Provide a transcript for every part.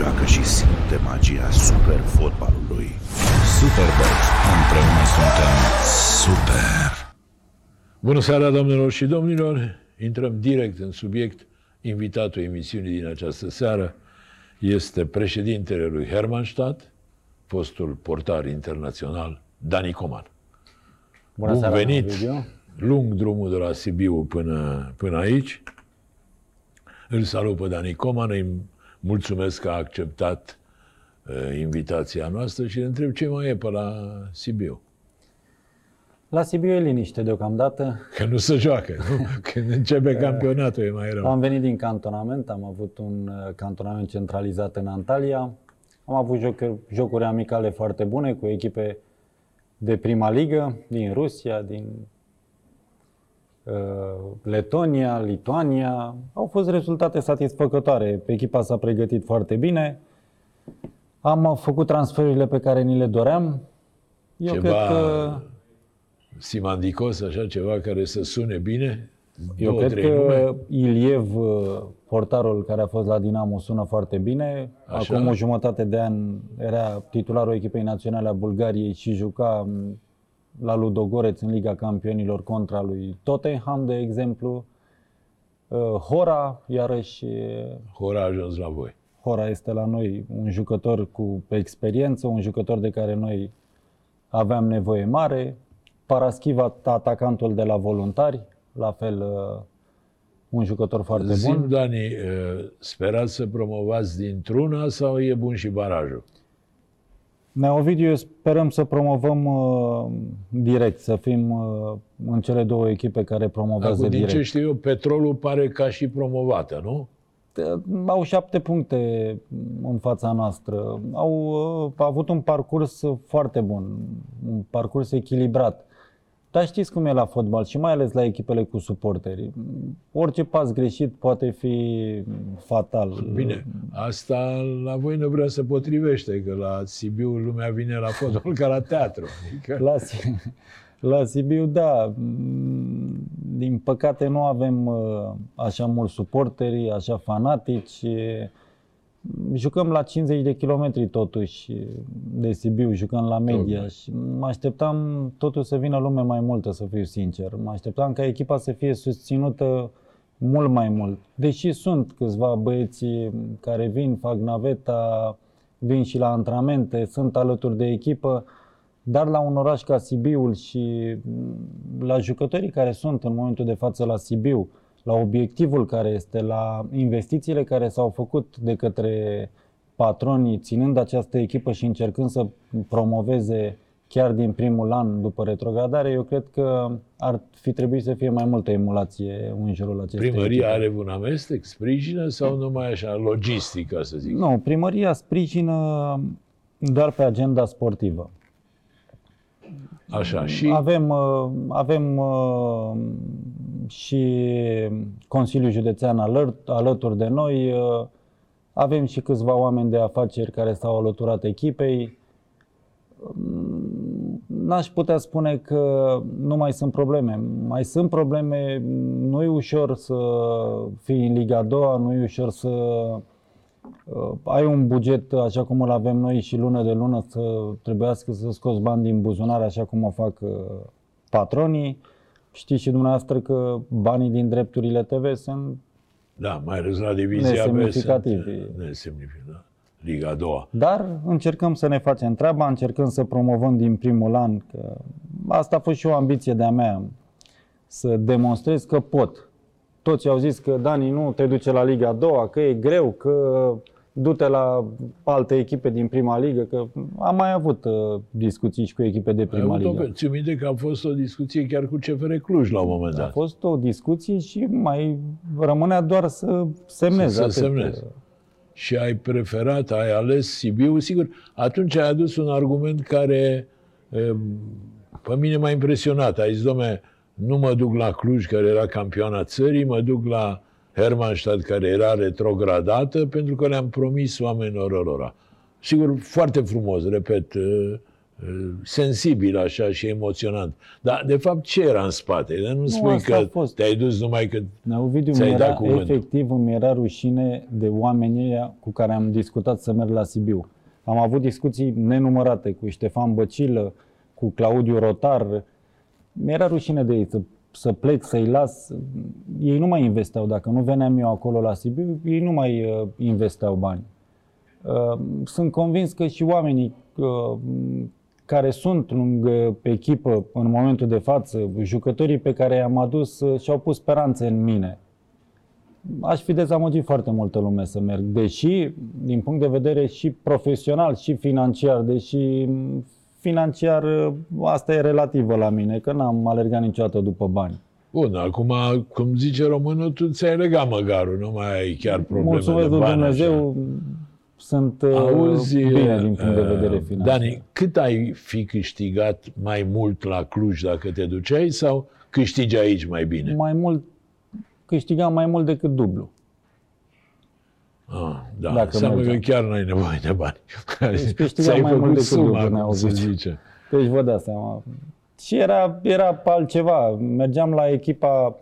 joacă și simte magia super fotbalului. Superbox. Împreună suntem Super! Bună seara, domnilor și domnilor! Intrăm direct în subiect. Invitatul emisiunii din această seară este președintele lui Hermannstadt, fostul portar internațional, Dani Coman. Bună Bun seara, venit! Ovidiu. Lung drumul de la Sibiu până, până aici. Îl salut pe Dani Coman, îi mulțumesc că a acceptat uh, invitația noastră și îl întreb ce mai e pe la Sibiu. La Sibiu e liniște deocamdată. Că nu se joacă, nu? Când începe campionatul e mai rău. Am venit din cantonament, am avut un uh, cantonament centralizat în Antalya. Am avut jocuri, jocuri amicale foarte bune cu echipe de prima ligă din Rusia, din uh, Letonia, Lituania. Au fost rezultate satisfăcătoare. Echipa s-a pregătit foarte bine. Am făcut transferurile pe care ni le doream. Eu Ceva cred că simandicos, așa ceva care să sune bine? Eu Două, cred trei că nume? Iliev, uh, portarul care a fost la Dinamo, sună foarte bine. Așa. Acum o jumătate de an era titularul echipei naționale a Bulgariei și juca m, la Ludogoreț în Liga Campionilor contra lui Tottenham, de exemplu. Uh, Hora, iarăși, uh, Hora a ajuns la voi. Hora este la noi un jucător cu experiență, un jucător de care noi aveam nevoie mare. Paraschiva, atacantul de la Voluntari, la fel uh, un jucător foarte Zim, bun. Dani, eh, sperați să promovați dintr-una sau e bun și barajul? Nea Ovidiu, sperăm să promovăm uh, direct, să fim uh, în cele două echipe care promovează Acum, din direct. ce știu eu, petrolul pare ca și promovată, nu? Au șapte puncte în fața noastră. Au uh, avut un parcurs foarte bun, un parcurs echilibrat. Dar știți cum e la fotbal și mai ales la echipele cu suporteri. Orice pas greșit poate fi fatal. Bine, asta la voi nu vrea să potrivește, că la Sibiu lumea vine la fotbal ca la teatru. Adică, La, Si- la Sibiu, da. Mm, Din păcate nu avem uh, așa mulți suporteri, așa fanatici. Jucăm la 50 de kilometri totuși de Sibiu, jucăm la media Tocmai. și mă așteptam totuși să vină lume mai multă, să fiu sincer. Mă așteptam ca echipa să fie susținută mult mai mult. Deși sunt câțiva băieți care vin, fac naveta, vin și la antrenamente, sunt alături de echipă, dar la un oraș ca Sibiul și mm, la jucătorii care sunt în momentul de față la Sibiu, la obiectivul care este, la investițiile care s-au făcut de către patronii, ținând această echipă și încercând să promoveze chiar din primul an după retrogradare, eu cred că ar fi trebuit să fie mai multă emulație în jurul acestei primăria echipe. are un amestec, sprijină sau numai așa, logistică, să zic? Nu, primăria sprijină doar pe agenda sportivă. Așa, și Avem, uh, avem uh, și Consiliul Județean alăt- alături de noi, uh, avem și câțiva oameni de afaceri care s-au alăturat echipei. Mm, N-aș putea spune că nu mai sunt probleme. Mai sunt probleme, nu e ușor să fii în Liga a doua, nu e ușor să uh, ai un buget așa cum îl avem noi și lună de lună să trebuiască să scoți bani din buzunar așa cum o fac uh, patronii. Știți și dumneavoastră că banii din drepturile TV sunt da, mai ales la divizia B Nesemnificativi. sunt nesemnificativ, da. Liga a doua. Dar încercăm să ne facem treaba, încercăm să promovăm din primul an. Că asta a fost și o ambiție de-a mea, să demonstrez că pot. Toți au zis că Dani nu te duce la Liga a doua, că e greu, că du-te la alte echipe din prima ligă, că am mai avut uh, discuții și cu echipe de Ai prima avut o, ligă. ți minte că a fost o discuție chiar cu CFR Cluj la un moment A dat. fost o discuție și mai rămânea doar să semneze. Să atât. semnezi. și ai preferat, ai ales Sibiu, sigur, atunci ai adus un argument care e, pe mine m-a impresionat. Ai zis, domne, nu mă duc la Cluj, care era campioana țării, mă duc la Hermannstadt, care era retrogradată, pentru că le-am promis oamenilor lor. Sigur, foarte frumos, repet, e, sensibil așa și emoționant. Dar, de fapt, ce era în spate? Dar nu spui asta a că fost. te-ai dus numai că... Ovidiu, Ți-ai mi dat era, cuvântul. efectiv îmi era rușine de oamenii ăia cu care am discutat să merg la Sibiu. Am avut discuții nenumărate cu Ștefan Băcilă, cu Claudiu Rotar. Mi-era rușine de ei să, să plec, să-i las. Ei nu mai investeau. Dacă nu veneam eu acolo la Sibiu, ei nu mai uh, investeau bani. Uh, sunt convins că și oamenii uh, care sunt lângă echipă în momentul de față, jucătorii pe care i-am adus uh, și-au pus speranțe în mine. Aș fi dezamăgit foarte multă lume să merg, deși, din punct de vedere și profesional și financiar, deși m, financiar uh, asta e relativă la mine, că n-am alergat niciodată după bani. Bun, acum, cum zice românul, tu ți-ai legat măgarul, nu mai ai chiar probleme Mulțumesc de lui bani. Dumnezeu, sunt uh, Auzi, bine din punct de vedere uh, financiar. Dani, cât ai fi câștigat mai mult la Cluj dacă te duceai sau câștigi aici mai bine? Mai mult, câștigam mai mult decât dublu. Ah, da, Dacă înseamnă că mergeam. chiar n-ai nevoie de bani. Deci câștigam Ți-ai mai mult făcut decât suma, dublu, cum ne-au se zis. zice. Deci vă dați seama. Și era, era altceva. Mergeam la echipa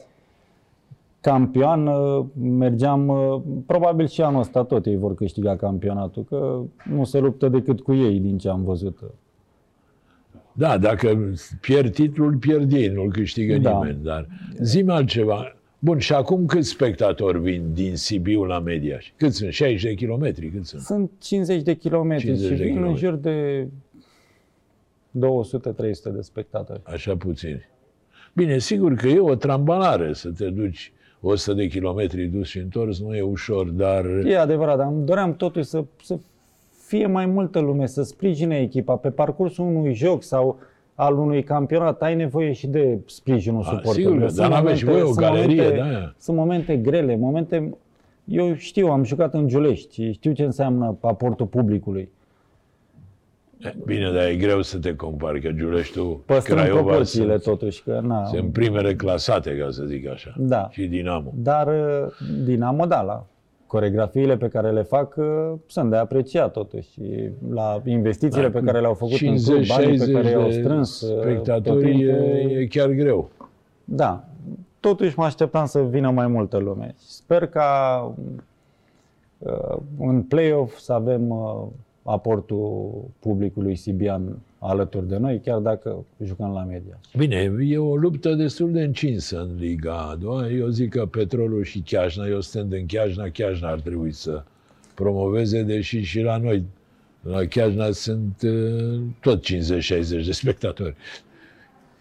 campioană, mergeam, uh, probabil și anul ăsta tot ei vor câștiga campionatul, că nu se luptă decât cu ei din ce am văzut. Da, dacă pierd titlul, pierd ei, nu-l câștigă Da. nimeni. Dar zi altceva. Bun, și acum câți spectatori vin din Sibiu la Mediaș? Cât sunt? 60 de kilometri? Cât sunt? Sunt 50 de kilometri 50 și de vin în kilometri. jur de 200-300 de spectatori. Așa puțin. Bine, sigur că e o trambalare să te duci 100 de kilometri dus și întors, nu e ușor, dar... E adevărat, dar îmi doream totuși să, să fie mai multă lume, să sprijine echipa pe parcursul unui joc sau al unui campionat. Ai nevoie și de sprijinul A, suporterilor. sigur, Sunt dar n-aveți și voi o sunt galerie, momente, da. Sunt momente grele, momente... Eu știu, am jucat în Giulești, știu ce înseamnă aportul publicului. Bine, dar e greu să te compari, că Giuleștiul, Păstrând Craiova proporțiile sunt, totuși, că na, sunt primele clasate, ca să zic așa. Da. Și Dinamo. Dar uh, Dinamo, da, la coregrafiile pe care le fac uh, sunt de apreciat totuși. Și La investițiile pe care le-au făcut în club, banii pe care i-au strâns uh, tot spectatori timpul, e, e chiar greu. Da, totuși mă așteptam să vină mai multă lume. Sper ca uh, în play-off să avem uh, aportul publicului sibian alături de noi, chiar dacă jucăm la media. Bine, e o luptă destul de încinsă în Liga a doua. Eu zic că Petrolul și Chiajna, eu stând în Chiajna, Chiajna ar trebui să promoveze, deși și la noi, la Chiajna sunt uh, tot 50-60 de spectatori.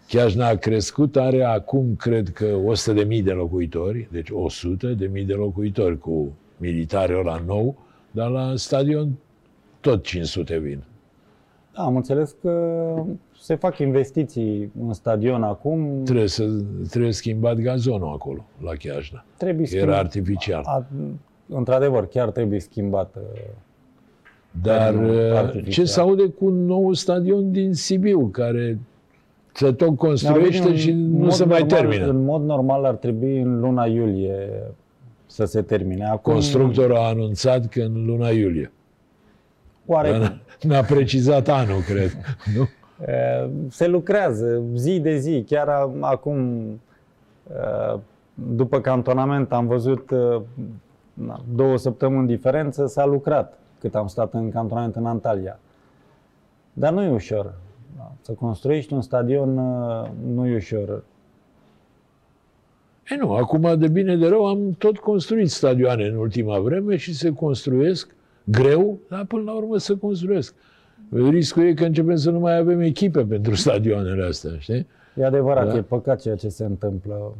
Chiajna a crescut, are acum, cred că, 100 de mii de locuitori, deci 100 de mii de locuitori cu militari ăla nou, dar la stadion tot 500 vin. Da, am înțeles că se fac investiții în stadion acum. Trebuie, să, trebuie schimbat gazonul acolo, la Chiajna. Trebuie Era schimbat. artificial. A, într-adevăr, chiar trebuie schimbată. Dar terenul uh, artificial. ce se aude cu un nou stadion din Sibiu, care se tot construiește și În nu mod se mai normal- termină. În mod normal ar trebui în luna iulie să se termine. Acum, Constructorul a anunțat că în luna iulie. Oare Dar N-a precizat anul, cred. Nu? Uh, Se lucrează zi de zi. Chiar a- acum, uh, după cantonament, am văzut uh, na, două săptămâni diferență, s-a lucrat cât am stat în cantonament în Antalya. Dar nu e ușor. Da, Să construiești un stadion uh, nu e ușor. E nu, acum de bine de rău am tot construit stadioane în ultima vreme și se construiesc greu, dar până la urmă se construiesc. Riscul e că începem să nu mai avem echipe pentru stadioanele astea, știi? E adevărat, Da. e păcat ceea ce se întâmplă.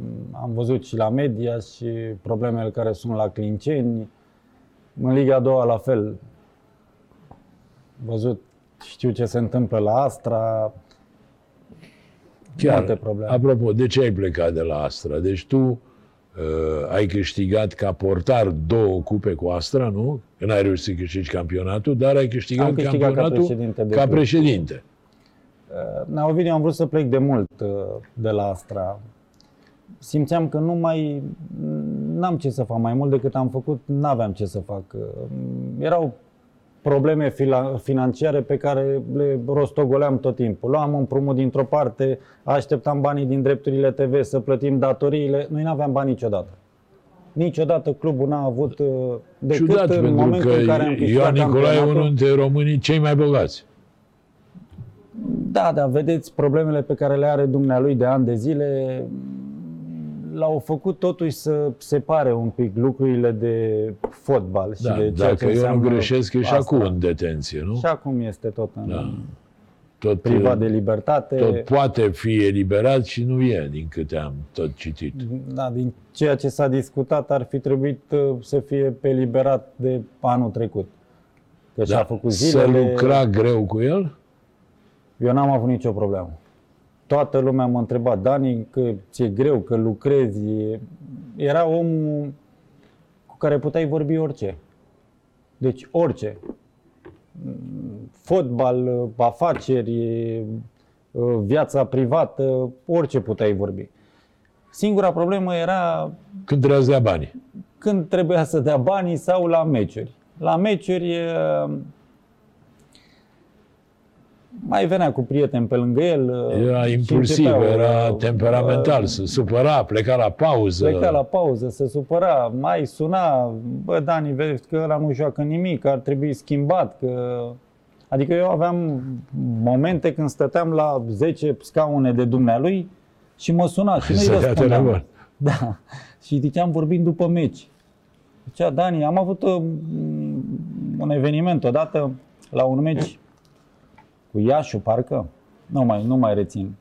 Mm, Am văzut și la media și problemele care sunt la Clinceni. În Liga a doua la fel. Văzut, știu ce se întâmplă la Astra. Chiar, Multe probleme. apropo, de ce ai plecat de la Astra? Deci tu uh, ai câștigat ca portar două cupe cu Astra, nu? Că n-ai reușit să câștigi campionatul, dar ai câștigat, Am câștigat ca campionatul președinte de ca club. președinte. Uh, Na, Ovidiu, am vrut să plec de mult uh, de la Astra. Simțeam că nu mai... N-am ce să fac mai mult decât am făcut, n-aveam ce să fac. Uh, Erau probleme fila- financiare pe care le rostogoleam tot timpul. Luam împrumut dintr-o parte, așteptam banii din drepturile TV să plătim datoriile. Noi nu aveam bani niciodată. Niciodată clubul n-a avut uh, decât Ciudat, în pentru momentul că în care am câștigat Ioan Nicolae e campionatul. unul dintre românii cei mai bogați. Da, dar vedeți, problemele pe care le are dumnealui de ani de zile l-au făcut totuși să separe un pic lucrurile de fotbal și Da, de ceea dacă ce eu nu înseamnă greșesc, e și asta. acum în detenție, nu? Și acum este tot în Da. Tot, privat de libertate. tot poate fi eliberat și nu e, din câte am tot citit. Da, din ceea ce s-a discutat ar fi trebuit uh, să fie eliberat de anul trecut. Că și-a făcut Să zilele. lucra greu cu el? Eu n-am avut nicio problemă. Toată lumea m-a întrebat, Dani, că ți-e greu, că lucrezi. E- Era omul cu care puteai vorbi orice. Deci orice. Mm, Fotbal, afaceri, uh, viața privată, orice puteai vorbi. Singura problemă era Când trebuia să dea banii. când trebuia să dea banii sau la meciuri. La meciuri uh, mai venea cu prieteni pe lângă el. uh, Era și impulsiv, începeau, era uh, temperamental, uh, se supăra, pleca la pauză. Pleca la pauză, se supăra, mai suna, bă, Dani, vezi că ăla nu joacă nimic, că ar trebui schimbat, că... Adică eu aveam momente când stăteam la 10 scaune de dumnealui și mă suna și nu-i Să dea răspundeam. telefon. Da. Și ziceam vorbind după meci. Zicea, Dani, am avut uh, un eveniment odată la un meci cu Iașu, parcă, nu mai, nu mai rețin.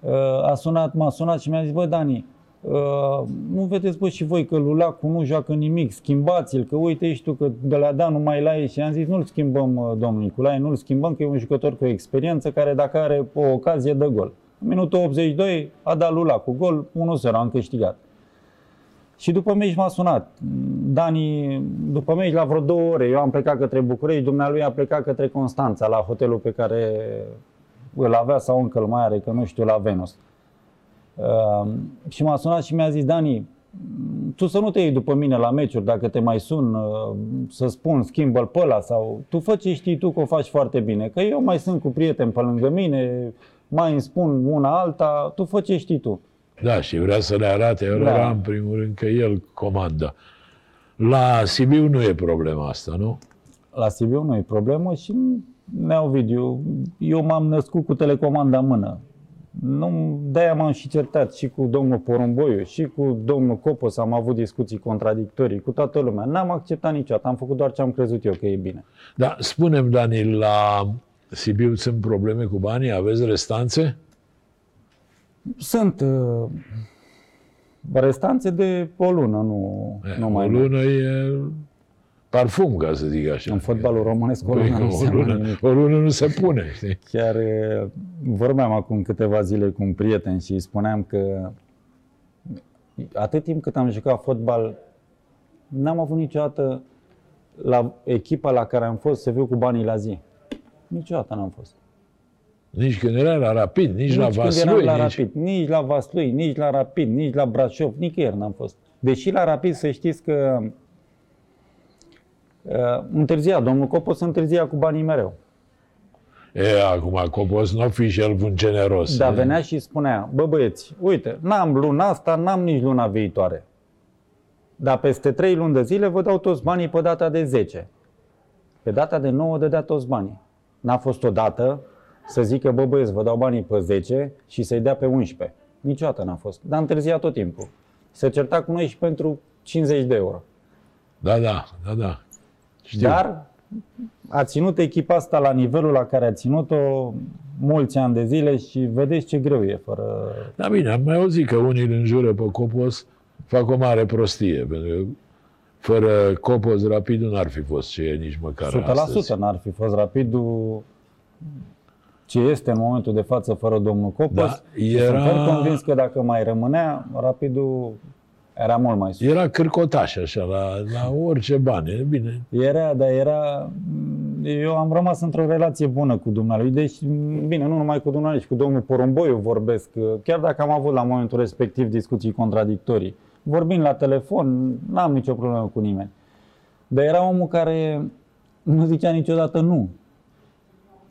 Uh, A sunat, m-a sunat și mi-a zis, bă, Dani, uh, nu vedeți, bă, și voi că Lulacu nu joacă nimic, schimbați-l, că uite, ești tu, că de la Dan nu mai la ei. Și am zis, nu-l schimbăm, uh, domnul Nicolae, nu-l schimbăm, că e un jucător cu experiență care dacă are o ocazie, dă gol. În minutul 82 a dat Lulacu gol, 1-0, am câștigat. Și după meci m-a sunat. Dani, după meci la vreo două ore, eu am plecat către București, dumnealui a plecat către Constanța, la hotelul pe care îl avea sau încă îl mai are, că nu știu, la Venus. Uh, și m-a sunat și mi-a zis, Dani, tu să nu te iei după mine la meciuri, dacă te mai sun, uh, să spun, schimbă-l pe ăla sau tu fă ce știi tu că o faci foarte bine. Că eu mai sunt cu prieteni pe lângă mine, mai îmi spun una alta, tu fă ce știi tu. Da, și vrea să le arate Aurora, Da. în primul rând, că el comandă. La Sibiu nu e problema asta, nu? La Sibiu nu e problemă și Neo Ovidiu, eu m-am născut cu telecomanda în mână. Nu, de-aia m-am și certat și cu domnul Porumboiu și cu domnul Copos am avut discuții contradictorii cu toată lumea. N-am acceptat niciodată, am făcut doar ce am crezut eu că e bine. Da, spunem, Dani, la Sibiu sunt probleme cu banii? Aveți restanțe? Sunt uh, restanțe de o lună, nu, E, nu o mai mult. lună e parfum, ca să zic așa. În fotbalul românesc o Păi, lună nu o, înseamnă lună, nimic. o lună nu se pune, știi? Chiar e, vorbeam acum câteva zile cu un prieten și îi spuneam că atât timp cât am jucat fotbal, n-am avut niciodată la echipa la care am fost să viu cu banii la zi. Niciodată n-am fost. Nici când era la Rapid, nici, la nici când Vaslui, eram la nici... Rapid, nici la Vaslui, nici la Rapid, nici la Brașov, nicăieri n-am fost. Deși la Rapid să știți că uh, întârzia, domnul Copos întârzia cu banii mereu. E, acum, Copos nu fi și el un generos. Dar e. venea și spunea, bă băieți, uite, n-am luna asta, n-am nici luna viitoare. Dar peste 3 luni de zile vă dau toți banii pe data de 10. Pe data de 9 dădea toți banii. N-a fost o dată să zică, bă băieți, vă dau banii pe 10 și să-i dea pe 11. Niciodată n-a fost. Dar întârzia tot timpul. Se certa cu noi și pentru 50 de euro. Da, da, da, da. Știu. Dar a ținut echipa asta la nivelul la care a ținut-o mulți ani de zile și vedeți ce greu e fără... Da, bine, am mai auzit că unii îl înjură pe Copos, fac o mare prostie, pentru că fără Copos, Rapidul n-ar fi fost ce e nici măcar 100% astăzi. n-ar fi fost rapidul ce este în momentul de față fără domnul Copos. Da, Și era- Sunt ferm convins că dacă mai rămânea, rapidul era mult mai sus. Era cârcotaș așa, la, la orice bani. E Bine, Era, dar era... Eu am rămas într-o relație bună cu dumnealui, deci, bine, nu numai cu dumnealui, și cu domnul Porumboiu vorbesc, chiar dacă am avut la momentul respectiv discuții contradictorii. Vorbind la telefon, n-am nicio problemă cu nimeni. Dar era omul care nu zicea niciodată nu.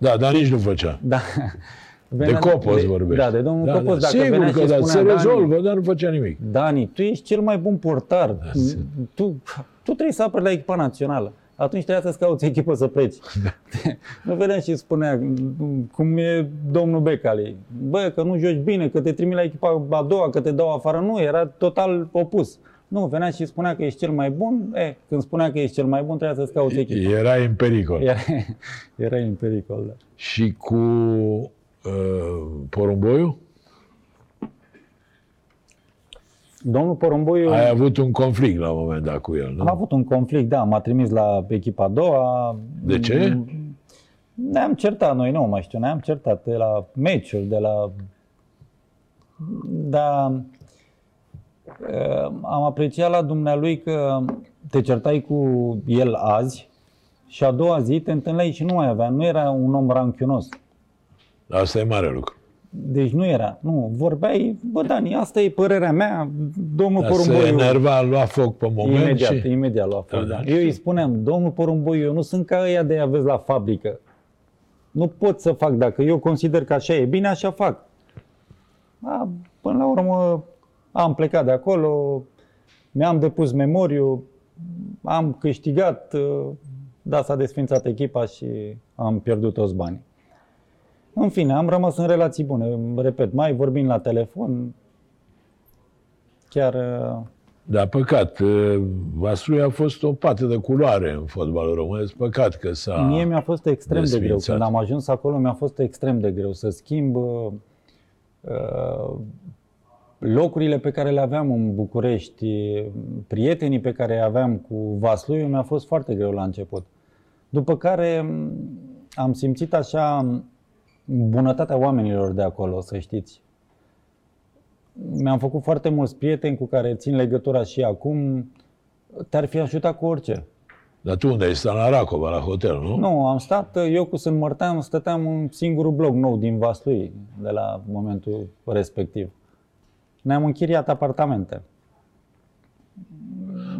Da, dar nici nu făcea. Da. De Copos de, vorbești. Da, de domnul da, Copos. Da, Dacă sigur venea că și da, spunea, se Dani, rezolvă, dar nu făcea nimic. Dani, tu ești cel mai bun portar. Da, tu, tu trebuie să aperi la echipa națională. Atunci trebuia să-ți cauți echipă să pleci. nu venea și spunea, cum e domnul Becali, bă, că nu joci bine, că te trimit la echipa a doua, că te dau afară. Nu, era total opus. Nu, venea și spunea că ești cel mai bun. E, când spunea că ești cel mai bun, trebuia să-ți cauți echipa. Era în pericol. Era, era în pericol, da. Și cu uh, porumboiul? Domnul Porumboiu... Ai avut un conflict la un moment dat cu el, nu? Am avut un conflict, da, m-a trimis la echipa a doua. De ce? Ne-am certat, noi nu mai știu, ne-am certat de la meciuri, de la... Da, am apreciat la dumnealui că te certai cu el azi și a doua zi te întâlneai și nu mai avea, nu era un om ranchiunos. Asta e mare lucru. Deci nu era. Nu, vorbeai, bă, Dani, asta e părerea mea, domnul Dar se Porumboiu... enerva, lua foc pe moment Imediat, și... imediat lua foc, Da, da. da, Eu îi spuneam, domnul Porumboiu, eu nu sunt ca ăia de aveți la fabrică. Nu pot să fac, dacă eu consider că așa e bine, așa fac. A, până la urmă am plecat de acolo, mi-am depus memoriu, am câștigat, da, s-a desfințat echipa și am pierdut toți banii. În fine, am rămas în relații bune. Repet, mai vorbim la telefon. Chiar Da, păcat. uh, Vaslui a fost o pată de culoare în fotbalul românesc. Păcat că s-a... Mie mi-a fost extrem de greu. desfințat. Când am ajuns acolo, mi-a fost extrem de greu să schimb uh, uh, locurile pe care le aveam în București, prietenii pe care îi aveam cu Vasluiu, mi-a fost foarte greu la început. După care m, am simțit așa bunătatea oamenilor de acolo, să știți. Mi-am făcut foarte mulți prieteni cu care țin legătura și acum. Te-ar fi ajutat cu orice. Dar tu unde ai stat? La Racova, la hotel, nu? Nu, am stat, eu cu Sunt Mărtean, stăteam în singurul bloc nou din Vaslui, de la momentul respectiv. Ne-am închiriat apartamente.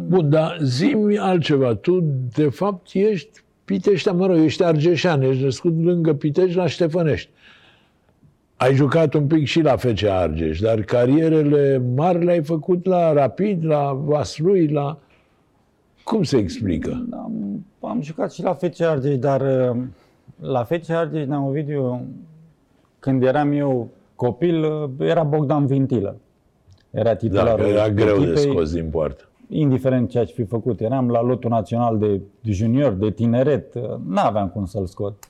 Bun, dar zi altceva. Tu, de fapt, ești Piteștea, mă rog, ești argeșan, ești născut lângă Pitești, la Ștefănești. Ai jucat un pic și la FC Argeș, dar carierele mari le-ai făcut la Rapid, la Vaslui, la... Cum se explică? Am, am jucat și la FC Argeș, dar uh, la FC Argeș, ne Ovidiu, când eram eu copil, uh, era Bogdan Vintilă. Era Da, titularul că era greu de echipei. scos din poartă. indiferent ce aș fi făcut. Eram la lotul național de junior, de tineret, n-aveam cum să-l scot.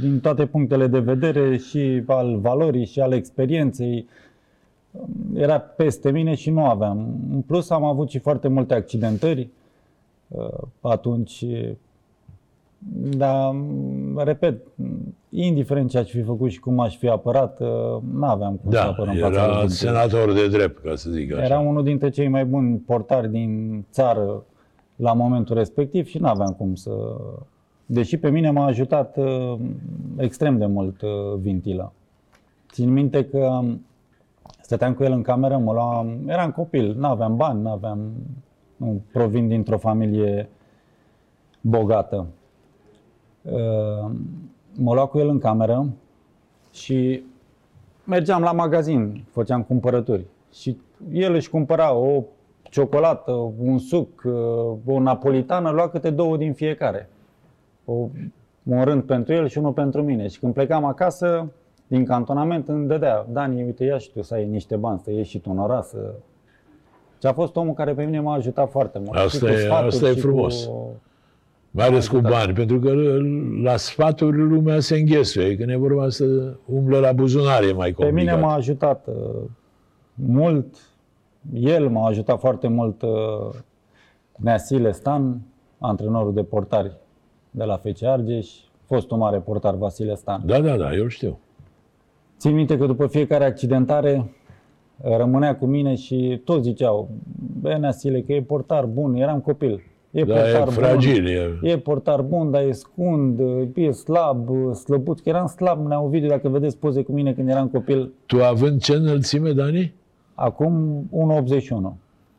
Din toate punctele de vedere și al valorii și al experienței, era peste mine și nu aveam. În plus am avut și foarte multe accidentări atunci, dar, repet, indiferent ce aș fi făcut și cum aș fi apărat, n-aveam cum să Da, apărăm fața lui era Vintilă. senator de drept, ca să zic așa. Era unul dintre cei mai buni portari din țară la momentul respectiv și nu aveam cum să... Deși pe mine m-a ajutat uh, extrem de mult uh, Vintila. Țin minte că stăteam cu el în cameră, mă luam, eram copil, nu aveam bani, nu aveam, nu provin dintr-o familie bogată. Uh, mă lua cu el în cameră și mergeam la magazin, făceam cumpărături și el își cumpăra o ciocolată, un suc, o napolitană, lua câte două din fiecare. O, un rând pentru el și unul pentru mine. Și când plecam acasă, din cantonament, îmi dădea, Dani, uite, ia și tu să ai niște bani, să ieși și tu în oraș. Să... Și a fost omul care pe mine m-a ajutat foarte mult. Asta Și cu e- sfaturi asta e și frumos. Cu... Mai ales cu ajutat. bani, pentru că la sfaturi lumea se înghesuie. Când e vorba să umblă la buzunar, e mai Pe complicat. mine m-a ajutat uh, mult, el m-a ajutat foarte mult uh, Neasile Stan, antrenorul de portari de la FC Argeș, fostul mare portar Vasile Stan. Da, da, da, eu știu. Țin minte că după fiecare accidentare uh, rămânea cu mine și toți ziceau, bă, Neasile, că e portar bun, eram copil. E Da, e fragil. E... E portar bun, dar e scund, e slab, slăbuț. Că eram slab, ne Ovidiu, dacă vedeți poze cu mine când eram copil, Tu având ce înălțime, Dani? Acum 1,81.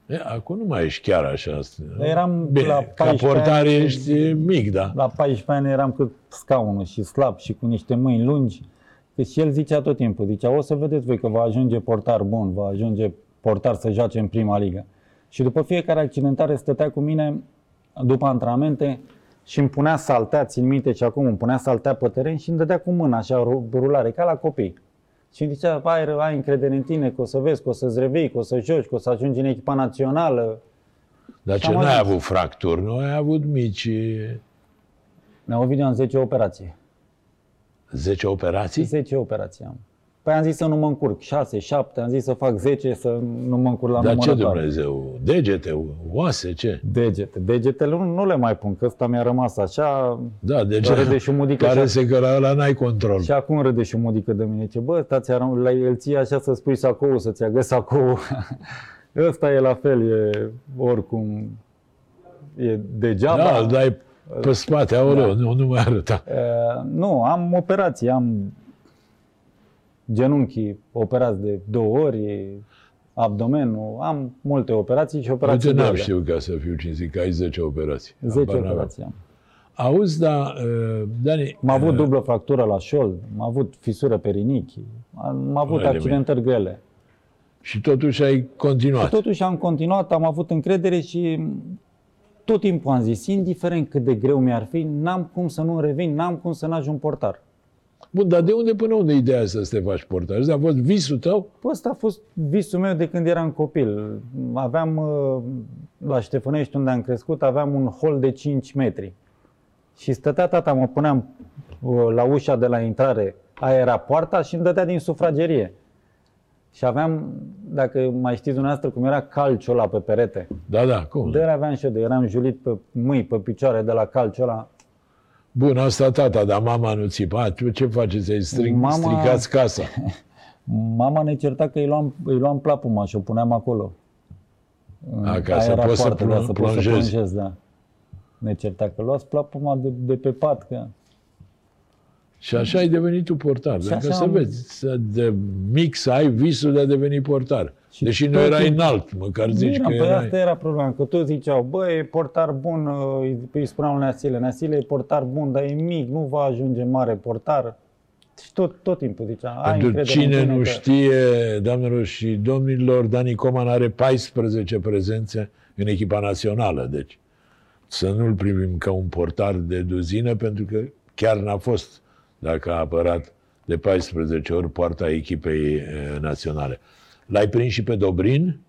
E, acum nu mai ești chiar așa. Eram Bine, la ca 14 portar ani- ești mic, da. La 14 ani eram cât scaunul și slab și cu niște mâini lungi. Că și el zicea tot timpul, zicea, o să vedeți voi că va ajunge portar bun, va ajunge portar să joace în prima ligă. Și după fiecare accidentare stătea cu mine după antrenamente și îmi punea saltea, țin minte și acum îmi punea saltea pe teren și îmi dădea cu mâna așa ru- rulare, ca la copii. Și îmi zicea, ai, ai încredere în tine, că o să vezi, că o să-ți revii, că o să joci, că o să ajungi în echipa națională. Dar Și ce am n-ai ajuns. avut fracturi, nu ai avut mici Mi-au video în 10 operații. 10 operații? 10 operații am. Păi am zis să nu mă încurc, 6, 7, am zis să fac 10, să nu mă încurc la Dar ce numărătoare. Dumnezeu? Degete, oase, ce? Degete. Degetele nu, nu le mai pun, că ăsta mi-a rămas așa Da, dege Râde și mudică Pare așa. să că la ăla n-ai control. și acum râde și mudică de mine. Ce, bă, ăsta ți-a răm- la el ție așa să spui sacou, să-ți agă sacou. ăsta e la fel, e oricum, e degeaba. Da, îl dai pe spate, aoleu, Da. nu, nu mai arăta. Uh, nu, am operații, am genunchii operați de două ori, abdomenul, am multe operații și operații Uite, n-am grele. știut ca să fiu cinstit, că ai 10 operații. 10 Habar n-aveam. operații am. Auzi, da, uh, Dani, Am avut uh, dublă fractură la șold, am avut fisură perinichi, am avut Vai de accidentări grele. și totuși ai continuat. Totuși am continuat, am avut încredere și tot timpul am zis, indiferent cât de greu mi-ar fi, n-am cum să nu revin, n-am cum să n-ajung portar. Bun, dar de unde până unde ideea asta să te faci portar? Ăsta a fost visul tău? Păi ăsta a fost visul meu de când eram copil. Aveam, uh, la Ștefănești unde am crescut, aveam un hol de 5 metri. Și stătea tata, mă puneam uh, la ușa de la intrare, aia era poarta și îmi dădea din sufragerie. Și aveam, dacă mai știți dumneavoastră, cum era calciul ăla pe perete. Da, da, cum? De aveam și eu, de eram julit pe mâini, pe picioare de la calciul ăla. Bun, asta tata, dar mama nu țipa. Tu ce faceți? Ai string, Mama- stricați casa. Mama ne certa că îi luam, îi luam plapuma și o puneam acolo. A, ca Aia să era poți să poartă, da, plon- să poți să plonjezi. plonjezi, da. Ne certa că luați plapuma de, de pe pat, că... Și așa ai devenit tu portar. Și Dacă așa să am- vezi, să de mic să ai visul de a deveni portar. Și Deși nu tot erai timpul- înalt, măcar zici Era, că păi erai... asta era problema, că toți ziceau, bă, e portar bun, îi, îi spuneau lui Neasile, Neasile e portar bun, dar e mic, nu va ajunge mare portar. Și tot, tot timpul zicea, ai Pentru încredere în cine tine nu că... știe, doamnelor și domnilor, Dani Coman are 14 prezențe în echipa națională. Deci să nu-l primim ca un portar de duzină, pentru că chiar n-a fost, dacă a apărat de 14 ori poarta echipei eh, naționale. L-ai prins și pe Dobrin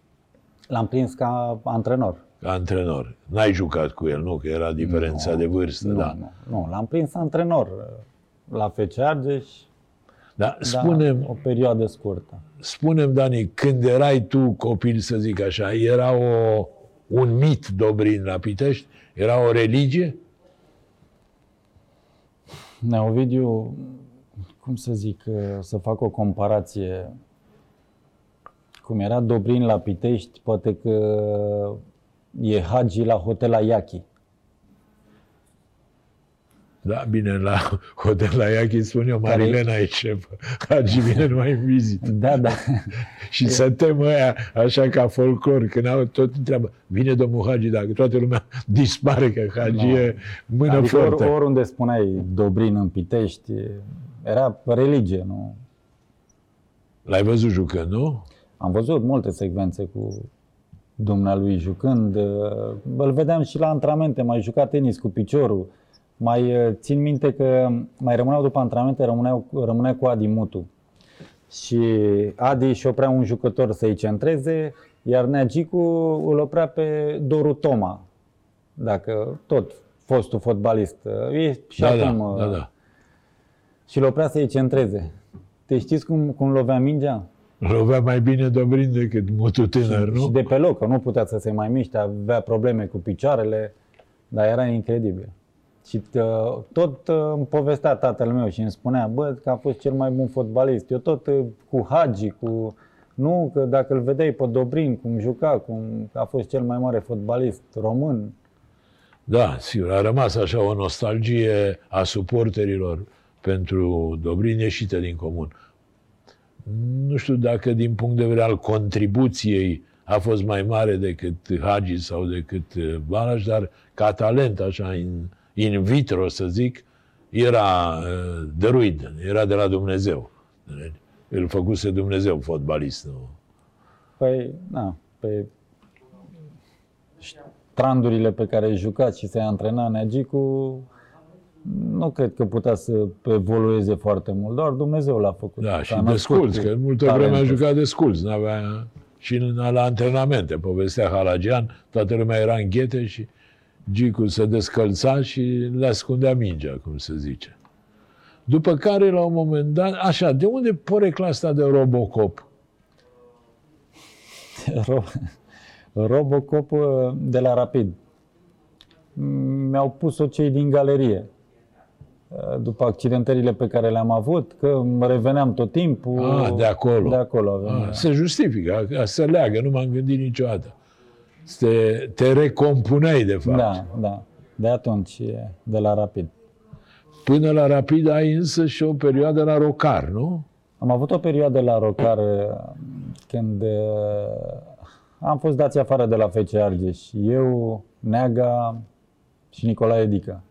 L-am prins ca antrenor. ca antrenor. N-ai jucat cu el, nu? Că era diferența de vârstă, nu, da. nu, nu, l-am prins antrenor la FC Argeș, Da, da, spunem, o perioadă scurtă. spunem, Dani, când erai tu copil, să zic așa, era o, un mit Dobrin la Pitești? Era o religie? Neovidiu, cum să zic, uh, să fac o comparație. Cum era Dobrin la Pitești, poate că e Hagi la Hotel Ayaki. Da, bine, la hotel la Iachi spun eu, Care- Marilena e șefă. Hagi vine numai în vizită. Da, da. Și să temă aia, așa ca folclor, când au tot întreabă, vine domnul Hagi, dacă toată lumea dispare că Hagi Nu. e mână Adică forte. or, oriunde spuneai Dobrin în Pitești, era religie, nu? L-ai văzut jucând, nu? Am văzut multe secvențe cu dumnealui jucând. uh, Îl vedeam și la antrenamente, mai juca tenis cu piciorul. Mai uh, țin minte că mai rămâneau după antrenamente, rămâneau, rămânea cu Adi Mutu. Și Adi își oprea un jucător să-i centreze, iar Neagicu îl oprea pe Doru Toma, dacă tot fostul fotbalist. uh, E și Da, acum, da, uh, da, da. Și îl oprea să-i centreze. Te știți cum, cum lovea mingea? Lovea mai bine Dobrin decât mutul tânăr, nu? Și de pe loc, că nu putea să se mai miște, avea probleme cu picioarele, dar era incredibil. Și uh, tot uh, îmi povestea tatăl meu și îmi spunea, bă, că a fost cel mai bun fotbalist. Eu tot uh, cu Hagi, cu... Nu, că dacă îl vedeai pe Dobrin, cum juca, cum a fost cel mai mare fotbalist român. Da, sigur, a rămas așa o nostalgie a suporterilor pentru Dobrin ieșită din comun. Nu știu dacă din punct de vedere al contribuției a fost mai mare decât Hagi sau decât uh, Balas, dar ca talent, așa, in, in vitro, să zic, era uh, dăruit, era de la Dumnezeu. Îl făcuse Dumnezeu fotbalist. Nu? Păi, na, pe strandurile pe care jucați și se antrena Neagicu, nu cred că putea să evolueze foarte mult, doar Dumnezeu l-a făcut. Da, S-a și născut desculți, cu că multă vreme a talentul. jucat desculți, n-avea și în- la antrenamente, povestea Halagian, toată lumea era în ghete și Gicu se descălța și le ascundea mingea, cum se zice. După care, la un moment dat, așa, de unde porecla asta de Robocop? Ro- Robocop uh, de la Rapid. Mi-au pus-o cei din galerie. Uh, După accidentările pe care le-am avut, că reveneam tot timpul. Ah, de acolo. De acolo avem. Ah, se justifică, a- se leagă, nu m-am gândit niciodată. Te, te recompuneai, de fapt. Da, da. De atunci, e de la Rapid. Până la Rapid ai însă și o perioadă la Rocar, nu? Am avut o perioadă la Rocar uh, când uh, am fost dați afară de la FC Argeș. Eu, Neaga și Nicolae Dică.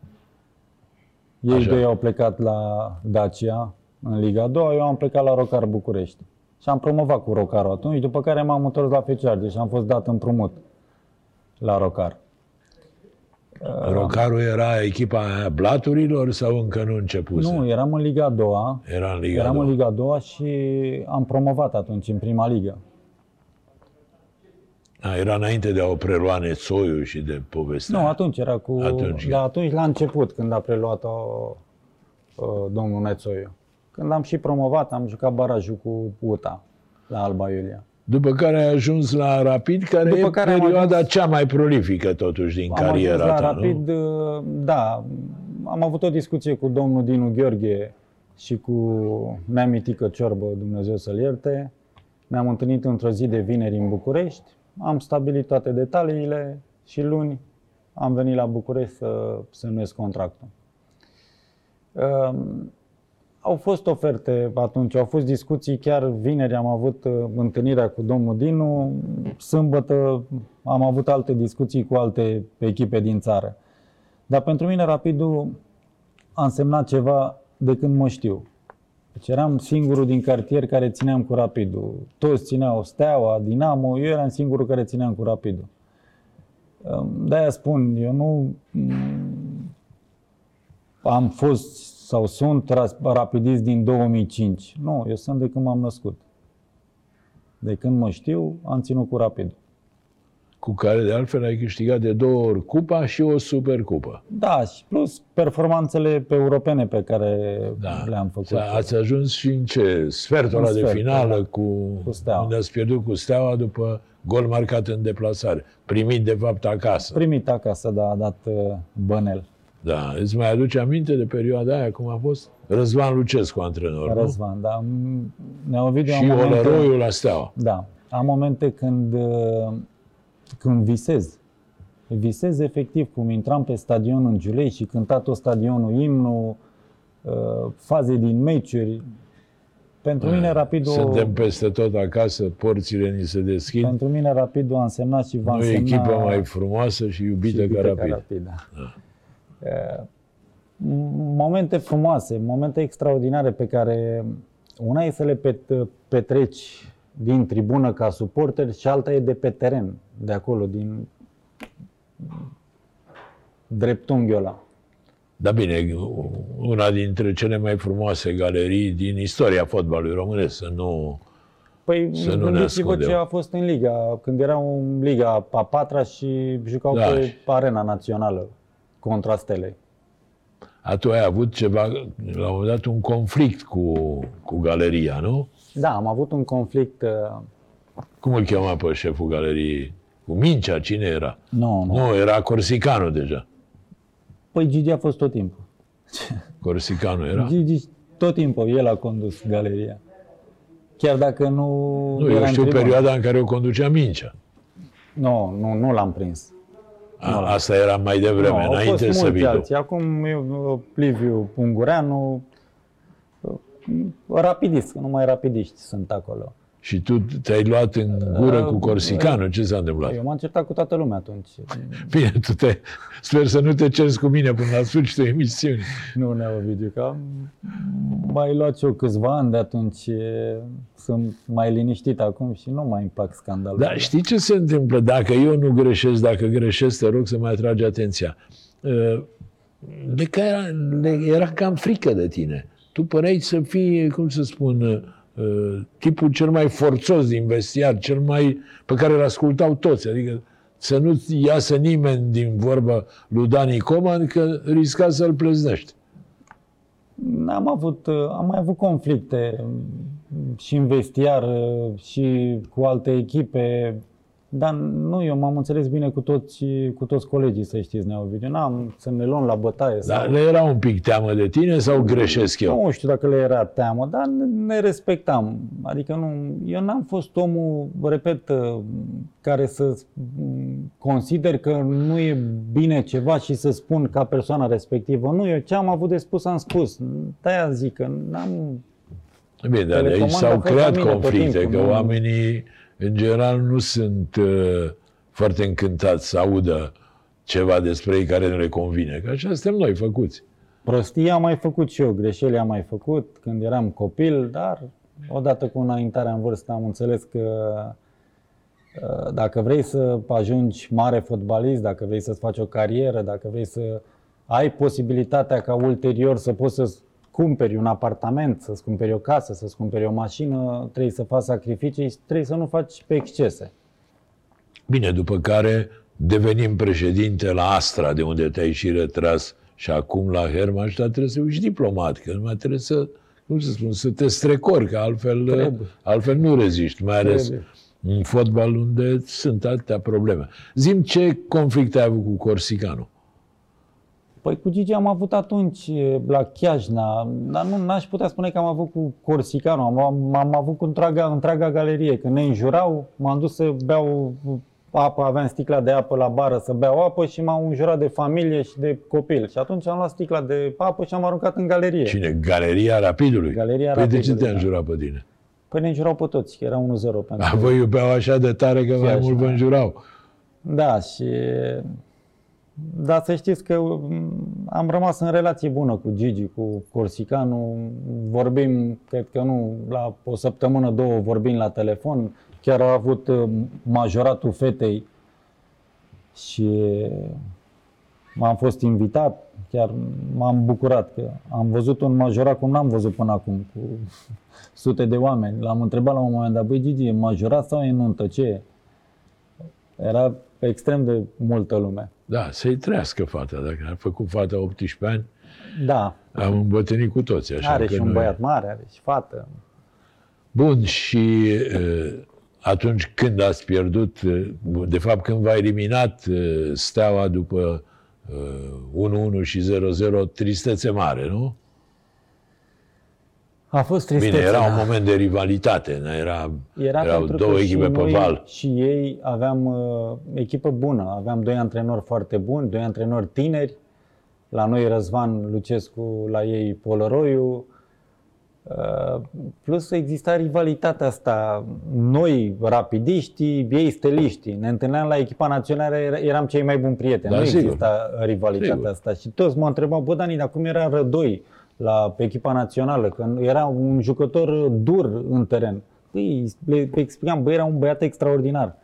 Ei Așa. doi au plecat la Dacia în Liga 2, eu am plecat la Rocar București. Și am promovat cu Rocarul atunci, după care m-am întors la FC Argeș și am fost dat împrumut la Rocar. Rocarul era echipa aia blaturilor sau încă nu începuse? Nu, eram în Liga 2 Era în Liga Eram doi. în Liga 2 și am promovat atunci în prima ligă. A, era înainte de a o prelua Nețoiu și de povestea. Nu, atunci era cu... Atunci, da, atunci la început, când a preluat-o uh, domnul Nețoiu. Când am și promovat, am jucat barajul cu UTA la Alba Iulia. După care ai ajuns la Rapid, care După e care am perioada ajuns- cea mai prolifică totuși din Am cariera ajuns la ta, Rapid, nu? uh, da, am avut o discuție cu domnul Dinu Gheorghe și cu Neamitică Ciorbă, Dumnezeu să-l ierte. Ne-am întâlnit într-o zi de vineri în București, am stabilit toate detaliile și luni am venit la București să semnez contractul. Um, au fost oferte atunci, au fost discuții, chiar vineri am avut uh, întâlnirea cu domnul Dinu, sâmbătă am avut alte discuții cu alte echipe din țară. Dar pentru mine Rapidul a însemnat ceva de când mă știu. Deci eram singurul din cartier care țineam cu Rapidul. Toți țineau Steaua, Dinamo, eu eram singurul care țineam cu Rapidul. De-aia spun, eu nu mm, am fost sau sunt ras- rapidist din 2005. Nu, eu sunt de când m-am născut. De când mă știu, am ținut cu Rapid. Cu care de altfel ai câștigat de două ori cupa și o supercupă. Da, și plus performanțele pe europene pe care Da. le-am făcut. S-a- Ați ajuns și în ce? Sfertul În ăla de sfert, finală da. cu, Cu Steaua. unde ați pierdut cu Steaua după gol marcat în deplasare. Primit de fapt acasă. Primit acasă, da, a dat uh, Bănel, Da, îți mai aduce aminte de perioada aia cum a fost? Răzvan Lucescu antrenor, nu? Răzvan, da. M- Neovidiu Și am momente- Olăroiul la Steaua. Da, am momente când, uh, când visez. Visez efectiv cum intram pe stadion în Giulei și cânta tot stadionul imnul, uh, faze din meciuri. Pentru mine Rapidul, Suntem peste tot acasă, porțile ni se deschid. pentru mine Rapidul a însemnat și va Nu e însemna echipa mai frumoasă și iubită, și ca iubită rapid. da. Uh, Momente frumoase, momente extraordinare pe care una e să le pet- petreci din tribună ca suporter și alta e de pe teren, de acolo, din dreptunghiul ăla. Dar bine, una dintre cele mai frumoase galerii din istoria fotbalului românesc, să nu... Păi Să nu ne gândiți-vă ascundem. ce a fost în Liga, când erau în Liga a patra și jucau Da. pe arena națională contra Stelei. A, tu ai avut ceva, la un moment dat, un conflict cu, cu galeria, nu? Da, am avut un conflict, uh, Cum îl chema pe șeful galeriei? Cu Mincea, cine era? nu, nu, Nu, era Corsicanu deja. Păi Gigi a fost tot timpul. Corsicanu era? Gigi tot timpul, el a condus galeria. Chiar dacă nu, Nu, era eu în știu tribună. perioada în care o conducea Mincea. Nu, nu, nu l-am prins. A, asta era mai devreme, nu, au înainte fost să mulți vii tu. alții. Acum eu, Liviu Ungureanu, rapidist, că numai rapidiști sunt acolo. Și tu te-ai luat în gură cu Corsicanul. Ce s-a întâmplat? Eu m-am certat cu toată lumea atunci. Bine, tu te... Sper să nu te cerți cu mine până la sfârșitul emisiunii. Nu, Neo Ovidiu, că am mai luat și eu câțiva ani de atunci. e, Sunt mai liniștit acum și nu mai îmi plac scandalurile. Dar știi ce se întâmplă? Dacă eu nu greșesc, dacă greșesc, te rog să mai atragi atenția. Uh, Le, ca era, le era cam frică de tine. Tu păreai să fii, cum să spun, uh, tipul cel mai forțos din vestiar, cel mai pe care îl ascultau toți. Adică să nu iasă nimeni din vorbă lui Dani Coman că risca să-l pleznești. Am avut, uh, am mai avut conflicte mm, și în vestiar uh, și cu alte echipe, dar nu, eu m-am înțeles bine cu toți, cu toți colegii, să știți, Neovidiu. N-am să ne luăm la bătaie. Dar Sau... le era un pic teamă de tine sau greșesc eu? Nu știu dacă le era teamă, dar ne- ne respectam. Adică nu, eu n-am fost omul, repet, uh, care să mm, consider că nu e bine ceva și să spun ca persoana respectivă. Nu, eu ce am avut de spus am spus. De-aia zic că n-am Bine, dar aici Telecomanda s-au a fost creat la mine tot conflicte, timpul, că nu? Oamenii, în general, nu sunt uh, foarte încântați să audă ceva despre ei care nu le convine. Că așa suntem noi făcuți. Prostii am mai făcut și eu, greșeli am mai făcut când eram copil, dar odată cu înaintarea în vârstă am înțeles că uh, dacă vrei să ajungi mare fotbalist, dacă vrei să-ți faci o carieră, dacă vrei să ai posibilitatea ca ulterior să poți să-ți cumperi un apartament, să-ți cumperi o casă, să-ți cumperi o mașină, trebuie să faci sacrificii și trebuie să nu faci pe excese. Bine, după care devenim președinte la Astra, de unde te-ai și retras și acum la Hermannstadt trebuie să uiți diplomat, că nu mai trebuie să, cum să spun, să te strecori, că altfel, Trebuie. altfel nu reziști, mai ales Trebuie. în fotbal unde sunt atâtea probleme. Zim ce conflict ai avut cu Corsicanul? Păi cu Gigi am avut atunci e, la Chiajna, dar nu n-aș putea spune că am avut cu Corsicanu, am, am, am avut cu întreaga, întreaga galerie. Când ne înjurau, m-am dus să beau apă, aveam sticla de apă la bară să beau apă și m-au înjurat de familie și de copil. Și atunci am luat sticla de apă și am aruncat în galerie. Cine? Galeria Rapidului? Galeria păi de ce Rapidului, te-a da. înjurat pe tine? Păi ne înjurau pe toți, că era 1-0 pentru... A, voi iubeau așa de tare că mai așa. mult vă înjurau. Da, și da, să știți că m, am rămas în relație bună cu Gigi, cu Corsicanu. Vorbim, cred că nu, la o săptămână, două vorbim la telefon. Chiar a avut uh, majoratul fetei și m-am fost invitat. Chiar m-am bucurat că am văzut un majorat cum n-am văzut până acum, cu sute de oameni. L-am întrebat la un moment dat, băi Gigi, e majorat sau e nuntă? Ce e? Era extrem de multă lume. Da, să-i trăiască fata. Dacă a făcut fata 18 ani, Da, am îmbătrânit cu toți. Așa are că și un nu e- băiat mare, are și fată. Bun, și uh, atunci când ați pierdut, uh, de fapt când v-a eliminat uh, Steaua după uh, 1-1 și 0-0, tristețe mare, nu? A fost tristețe. Bine, era da. un moment de rivalitate, nu? era, Era erau pentru două că echipe și pe noi val. Și ei aveam uh, echipă bună, aveam doi antrenori foarte buni, doi antrenori tineri. La noi Răzvan Lucescu, la ei Polăroiu. Uh, plus exista rivalitatea asta. Noi, rapidiștii, ei steliștii. Ne întâlneam la echipa națională, era- eram cei mai buni prieteni. Da, nu sigur. exista rivalitatea Sigur. asta. Și toți mă întrebau, bă, Dani, dar cum era Rădoi la echipa națională? Că era un jucător dur în teren. Păi, le explicam, bă, era un băiat extraordinar.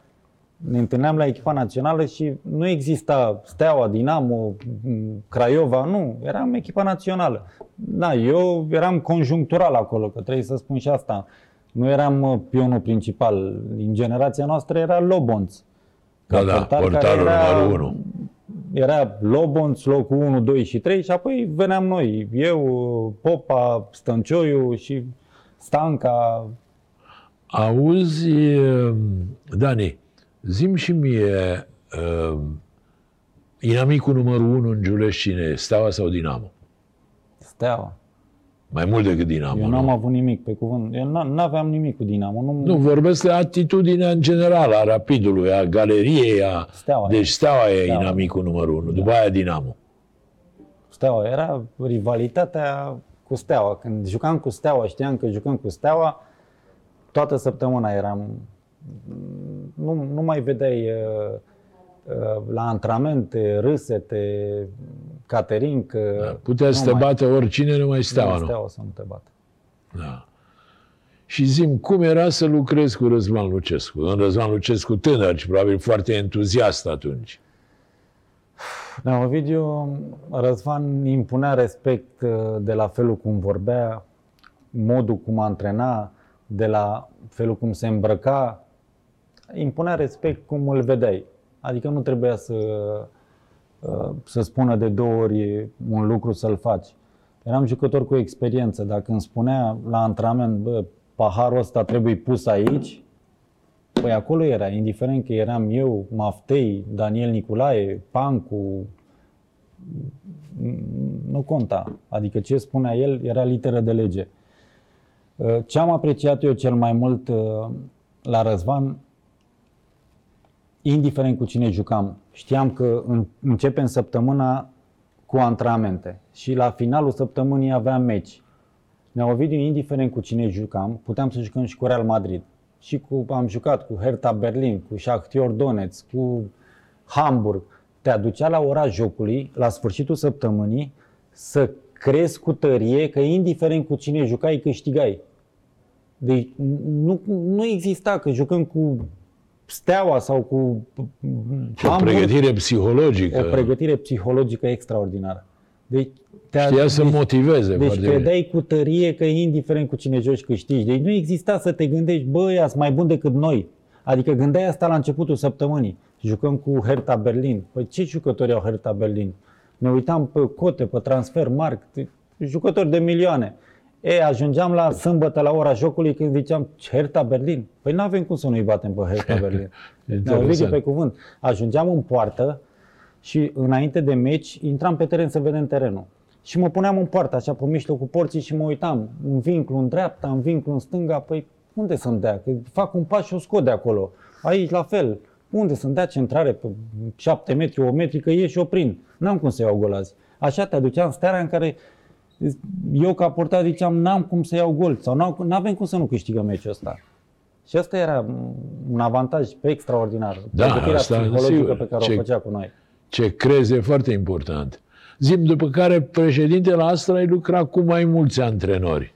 Ne întâlneam la echipa națională și nu exista Steaua, Dinamo, m, Craiova, nu. Eram echipa națională. Da, eu eram conjunctural acolo, că trebuie să spun și asta. Nu eram uh, pionul principal. În generația noastră era Lobonț. Da, da, portar care portarul era- numărul 1. Era Lobonț, locul 1, 2 și 3 și apoi veneam noi. Eu, Popa, Stăncioiu și Stanca. Auzi, uh, Dani, zim și mie, uh, inamicul numărul 1 în Giulești cine e? Steaua sau Dinamo? Steaua. Mai mult decât Dinamo, Eu nu? n-am avut nimic pe cuvânt. Eu n- n-aveam nimic cu Dinamo. Nu, Nu, vorbesc de atitudinea în general a Rapidului, a galeriei, a... Steaua. Deci Steaua e Steaua. inamicul numărul 1, după aia Dinamo. Steaua. Era rivalitatea cu Steaua. Când jucam cu Steaua, știam că jucăm cu Steaua, toată săptămâna eram, nu, nu mai vedeai uh, uh, la antrenamente, râsete, catering, că Da, Putea să te mai- bată oricine, numai steaua, numai nu? steaua să nu te bată. Da. Și zim, cum era să lucrezi cu Răzvan Lucescu? Un Răzvan Lucescu tânăr și probabil foarte entuziast atunci. Da, Ovidiu, Răzvan impunea respect uh, de la felul cum vorbea, modul cum antrena, de la felul cum se îmbrăca. Impunea respect cum îl vedeai. Adică nu trebuia să, uh, să spună de două ori un lucru să-l faci. Eram jucător cu experiență. Dacă îmi spunea la antrenament, bă, paharul ăsta trebuie pus aici, Păi acolo era, indiferent că eram eu, Maftei, Daniel Niculae, Pancu, nu conta. Adică ce spunea el era literă de lege. Uh, Ce am apreciat eu cel mai mult uh, la Răzvan, indiferent cu cine jucam, știam că în- începem săptămâna cu antrenamente și la finalul săptămânii aveam meci. Ne-au Ovidiu, indiferent cu cine jucam, puteam să jucăm și cu Real Madrid. Și cu, am jucat cu Hertha Berlin, cu Shakhtar Donetsk, cu Hamburg. Te aducea la ora jocului, la sfârșitul săptămânii, să crezi cu tărie că indiferent cu cine jucai, câștigai. Deci nu, nu exista că jucăm cu Steaua sau cu Și o Hamburg, pregătire psihologică. o pregătire psihologică extraordinară. Deci, te Știa să motiveze deci foarte bine. credeai cu tărie că indiferent cu cine joci câștigi. Deci nu exista să te gândești, bă, ăia sunt mai bun decât noi. Adică gândeai asta la începutul săptămânii. Jucăm cu Hertha Berlin. Păi ce jucători au Hertha Berlin? Ne uitam pe cote, pe transfer, mark, jucători de milioane. E, ajungeam la sâmbătă la ora jocului când ziceam Hertha Berlin. Păi nu avem cum să nu-i batem pe Hertha Berlin. Ne Interesant. pe cuvânt. Ajungeam în poartă și înainte de meci intram pe teren să vedem terenul. Și mă puneam în poartă, așa, pe mijlocul porții și mă uitam. Un vinclu în dreapta, un vinclu în stânga, păi unde să-mi dea? Că fac un pas și o scot de acolo. Aici la fel. Unde să-mi dea centrare pe 7 metri, o metri, că ieși și o prind. N-am cum să iau gol azi. Așa te aduceam în starea în care eu ca portar ziceam n-am cum să iau gol sau n avem cum să nu câștigăm meciul ăsta. Și asta era un avantaj extraordinar. Da, Pregătirea asta, psihologică sigur. pe care Ce- o făcea cu noi. Ce crezi e foarte important. Zim, după care președintele Astra ai lucrat cu mai mulți antrenori.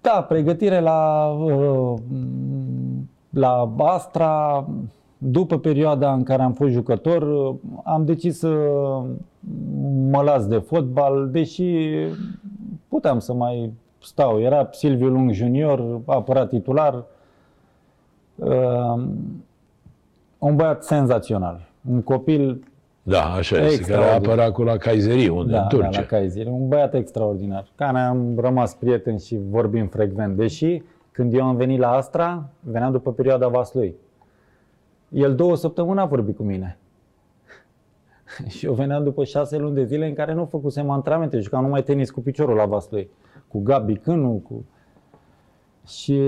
Da, pregătire la, uh, la Astra, după perioada în care am fost jucător, uh, am decis să mă las de fotbal, deși puteam să mai stau. Era Silviu Lung junior, apărat titular, uh, un băiat senzațional, un copil Da, așa este, care a Extraordinar. apărat cu la Kaiserie, unde da, în da, Turcia. la Kaiser. Un băiat extraordinar, care am rămas prieteni și vorbim frecvent. Deși când eu am venit la Astra, veneam după perioada Vaslui. El două săptămâni a vorbit cu mine. și eu veneam după șase luni de zile în care nu făcusem antrenamente, jucam numai tenis cu piciorul la Vaslui. Cu Gabi Cânu, cu... Și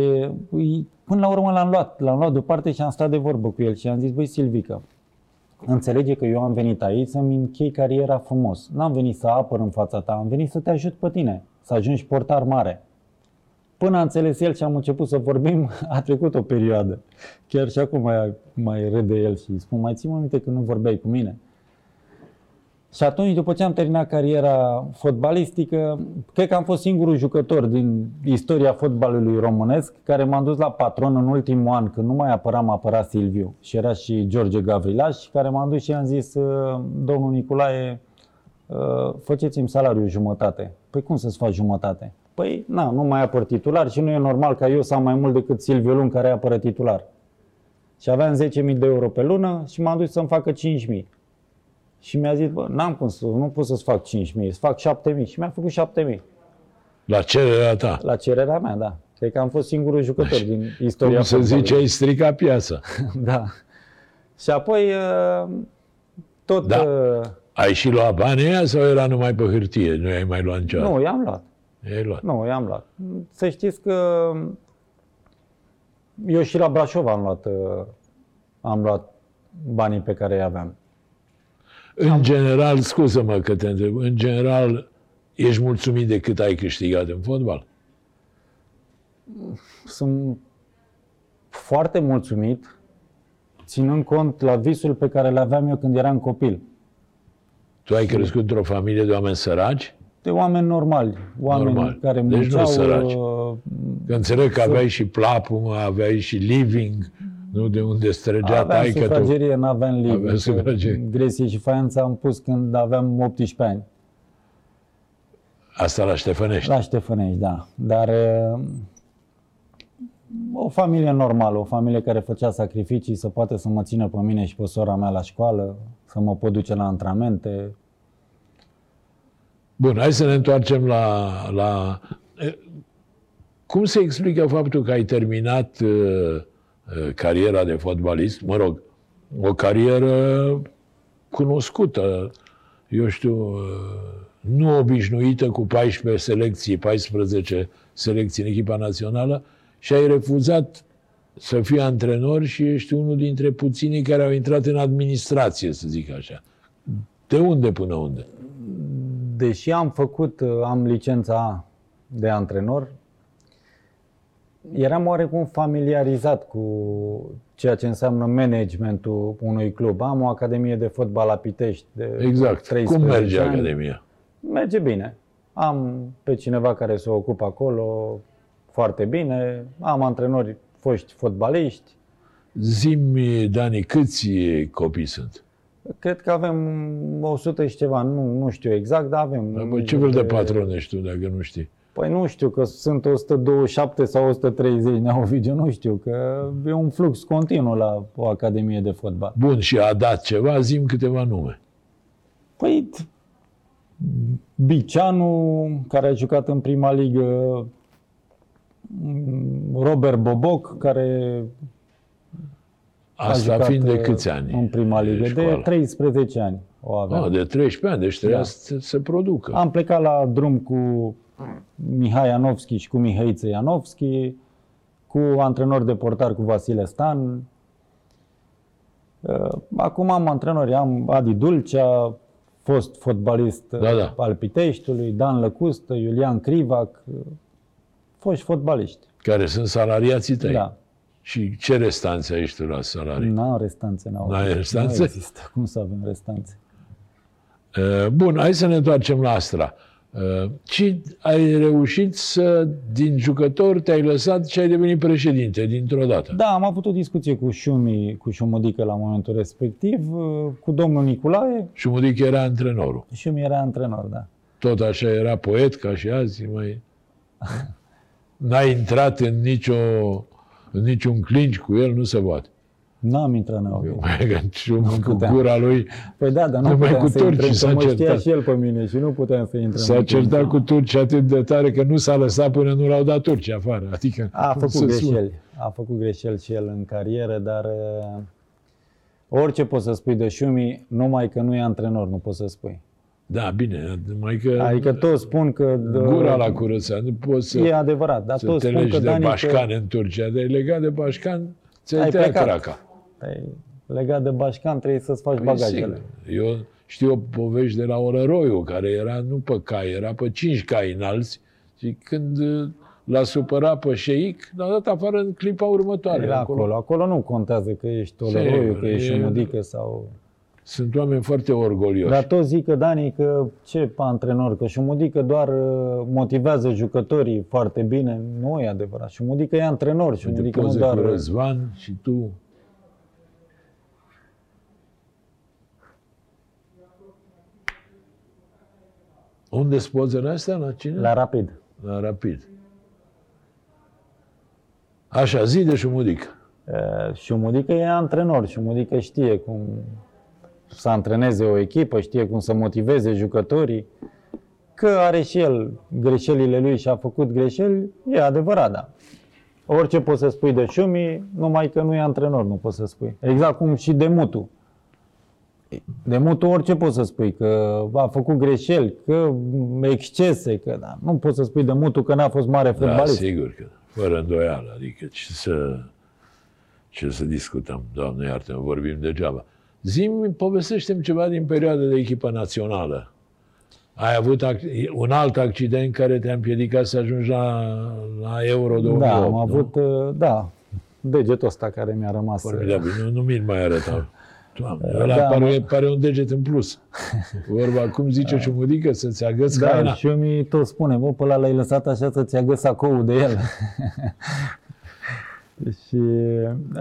îi- până la urmă l-am luat, l-am luat deoparte și am stat de vorbă cu el și am zis, băi Silvica, înțelege că eu am venit aici să-mi închei cariera frumos. N-am venit să apăr în fața ta, am venit să te ajut pe tine, să ajungi portar mare. Până a înțeles el și am început să vorbim, a trecut o perioadă. Chiar și acum mai, mai râde el și îi spun, mai ții minte când nu vorbeai cu mine? Și atunci, după ce am terminat cariera fotbalistică, cred că am fost singurul jucător din istoria fotbalului românesc care m-am dus la patron în ultimul an, când nu mai apăram, apăra Silviu și era și George Gavrilaș, care m-am dus și i-am zis, "Uh, domnul Nicolae, uh, faceți-mi salariul jumătate. Păi cum să-ți faci jumătate? Păi, na, nu mai apăr titular și nu e normal ca eu să am mai mult decât Silviu Lung care apără titular. Și aveam 10.000 de euro pe lună și m-am dus să-mi facă 5.000. Și mi-a zis, bă, n-am cum să, nu pot să-ți fac 5.000, să fac 7.000. Și mi-a făcut 7.000. La cererea ta. La cererea mea, da. Cred că am fost singurul jucător din istoria Cum să fotbalului. zici, ai stricat piața. Da. Și apoi uh, tot... Da. uh, Ai și luat banii ăia sau era numai pe hârtie? Nu ai mai luat niciodată? Nu, i-am luat. I-ai luat. Nu, i-am luat. Să știți că eu și la Brașov am luat, uh, am luat banii pe care îi aveam. În general, scuză-mă că te întreb, în general, ești mulțumit de cât ai câștigat în fotbal? Sunt foarte mulțumit, ținând cont la visul pe care le aveam eu când eram copil. Tu ai crescut într-o familie de oameni săraci? De oameni normali, oameni Normal. care Deci nu munceau, săraci. uh, Că înțeleg că aveai și plapumă, aveai și living, nu de unde străgea aveam taică tu. sufragerie, n-aveam Aveam living. sufragerie. Gresie și faianță am pus când aveam 18 ani. Asta la Ștefănești. La Ștefănești, da. Dar uh, o familie normală, o familie care făcea sacrificii să poate să mă țină pe mine și pe sora mea la școală, să mă pot duce la antrenamente. Bun, hai să ne întoarcem la... la... e, Cum se explică faptul că ai terminat uh, uh, cariera de fotbalist? Mă rog, o carieră cunoscută, eu știu, uh, nu obișnuită cu 14 selecții, 14 selecții în echipa națională și ai refuzat să fii antrenor și ești unul dintre puținii care au intrat în administrație, să zic așa. De unde până unde? Deși am făcut, uh, am licența A de antrenor, eram oarecum familiarizat cu ceea ce înseamnă managementul unui club. Am o academie de fotbal la Pitești de Exact. 13 Cum merge ani. Academia? Merge bine. Am pe cineva care se ocupă acolo foarte bine, am antrenori foști fotbaliști. Zimi, Dani, câți copii sunt? Cred că avem 100 și ceva, nu, nu știu exact, dar avem. Dar, Bă, ce fel de patron ești tu, dacă nu știi? Păi nu știu, că sunt 127 sau 130 Neovidiu, nu știu, că e un flux continuu la o academie de fotbal. Bun, și a dat ceva, zim câteva nume. Păi, Bicianu, care a jucat în prima ligă, Robert Boboc, care a Asta jucat fiind de uh, câți ani? în prima ligă, de școală? 13 ani o aveam. Ah, de 13 ani, deci trebuia Da. să se producă. Am plecat la drum cu Mihai Ianovski și cu Mihaiță Ianovski, cu antrenor de portar cu Vasile Stan. Uh, Acum am antrenori, am Adi Dulcea, fost fotbalist uh, Da, da. al Piteștiului, Dan Lăcustă, Iulian Crivac, uh, foști fotbaliști. Care sunt salariații tăi. Da. Și ce restanțe ai tu la salarii? N-au restanțe. N-au. N-ai restanțe? Nu există. Cum să avem restanțe? Uh, Bun, hai să ne întoarcem la Astra. Uh, Și ai reușit să, din jucător, te-ai lăsat și ai devenit președinte dintr-o dată. Da, am avut o discuție cu Șumi, cu Șumudică la momentul respectiv, uh, cu domnul Nicolae, Și Mudic era antrenorul. și mi era antrenor, da. Tot așa era poet ca și azi, mai... N-ai intrat în, nicio, în niciun clinci cu el, nu se poate. N-am intrat în Neovidiu. Ciumă cu puteam. gura lui Păi da, dar nu Numai puteam cu să turcii intrăm, s-a că mă știa certat. și el pe mine și nu puteam să intrăm. s-a în certat clinch. cu turci atât de tare că nu s-a lăsat până nu l-au dat turci afară. Adică A cum făcut să spun? greșeli. A făcut greșeli și el în carieră, dar uh, orice poți să spui de Șumi, numai că nu e antrenor, nu poți să spui. Da, bine, numai că Adică toți spun că... uh, gura la curățat, nu poți să, E adevărat, dar să toți te spun legi că de Dani... bașcan Că, în Turcia. De legat de bașcan, ți-ai Ai tăiat plecat. Craca. Păi, legat de bașcan trebuie să-ți faci Păi, bagajele. sigur. Eu știu o poveste de la Orăroiu, care era nu pe cai, era pe cinci cai înalți și când uh, l-a supărat pe șeic, l-a dat afară în clipa următoare. Era acolo. acolo nu contează că ești Olăroiu, Sigur, că ești e- Șumudică sau... Sunt oameni foarte orgolioși. Dar tot zic că Dani că ce antrenor, că Șumudică doar uh, motivează jucătorii foarte bine. Nu e adevărat. Șumudică e antrenor, Uite, Șumudică nu poze doar... cu Răzvan și tu. Unde sunt pozele astea? La cine? La rapid. La Rapid. Așa, zi de șumudic. Uh, Șumudică e antrenor, Șumudică știe cum să antreneze o echipă, știe cum să motiveze jucătorii. Că are și el greșelile lui și a făcut greșeli, e adevărat, da. Orice poți să spui de Șumi, numai că nu e antrenor, nu poți să spui. Exact cum și de Mutu. De Mutu orice poți să spui, că a făcut greșeli, că excese, că da. Nu poți să spui de Mutu că n-a fost mare Da, fotbalist. sigur că, fără îndoială. Adică ce să, ce să discutăm, Doamne iartă vorbim degeaba. Zim, povestește-mi ceva din perioada de echipă națională. Ai avut ac- un alt accident care te-a împiedicat să ajungi la, la Euro 2008, Da, am nu? avut, uh, da, degetul ăsta care mi-a rămas. uh, Formidabil, nu, nu mi-l mai arăta. Doamne, ăla Da, pare, mă- pare un deget în plus. Vorba, cum zice și mudică, să-ți agăți Da, haina. și eu mi tot spune, bă, pe ăla l-ai lăsat așa să-ți agă sacoul de el. și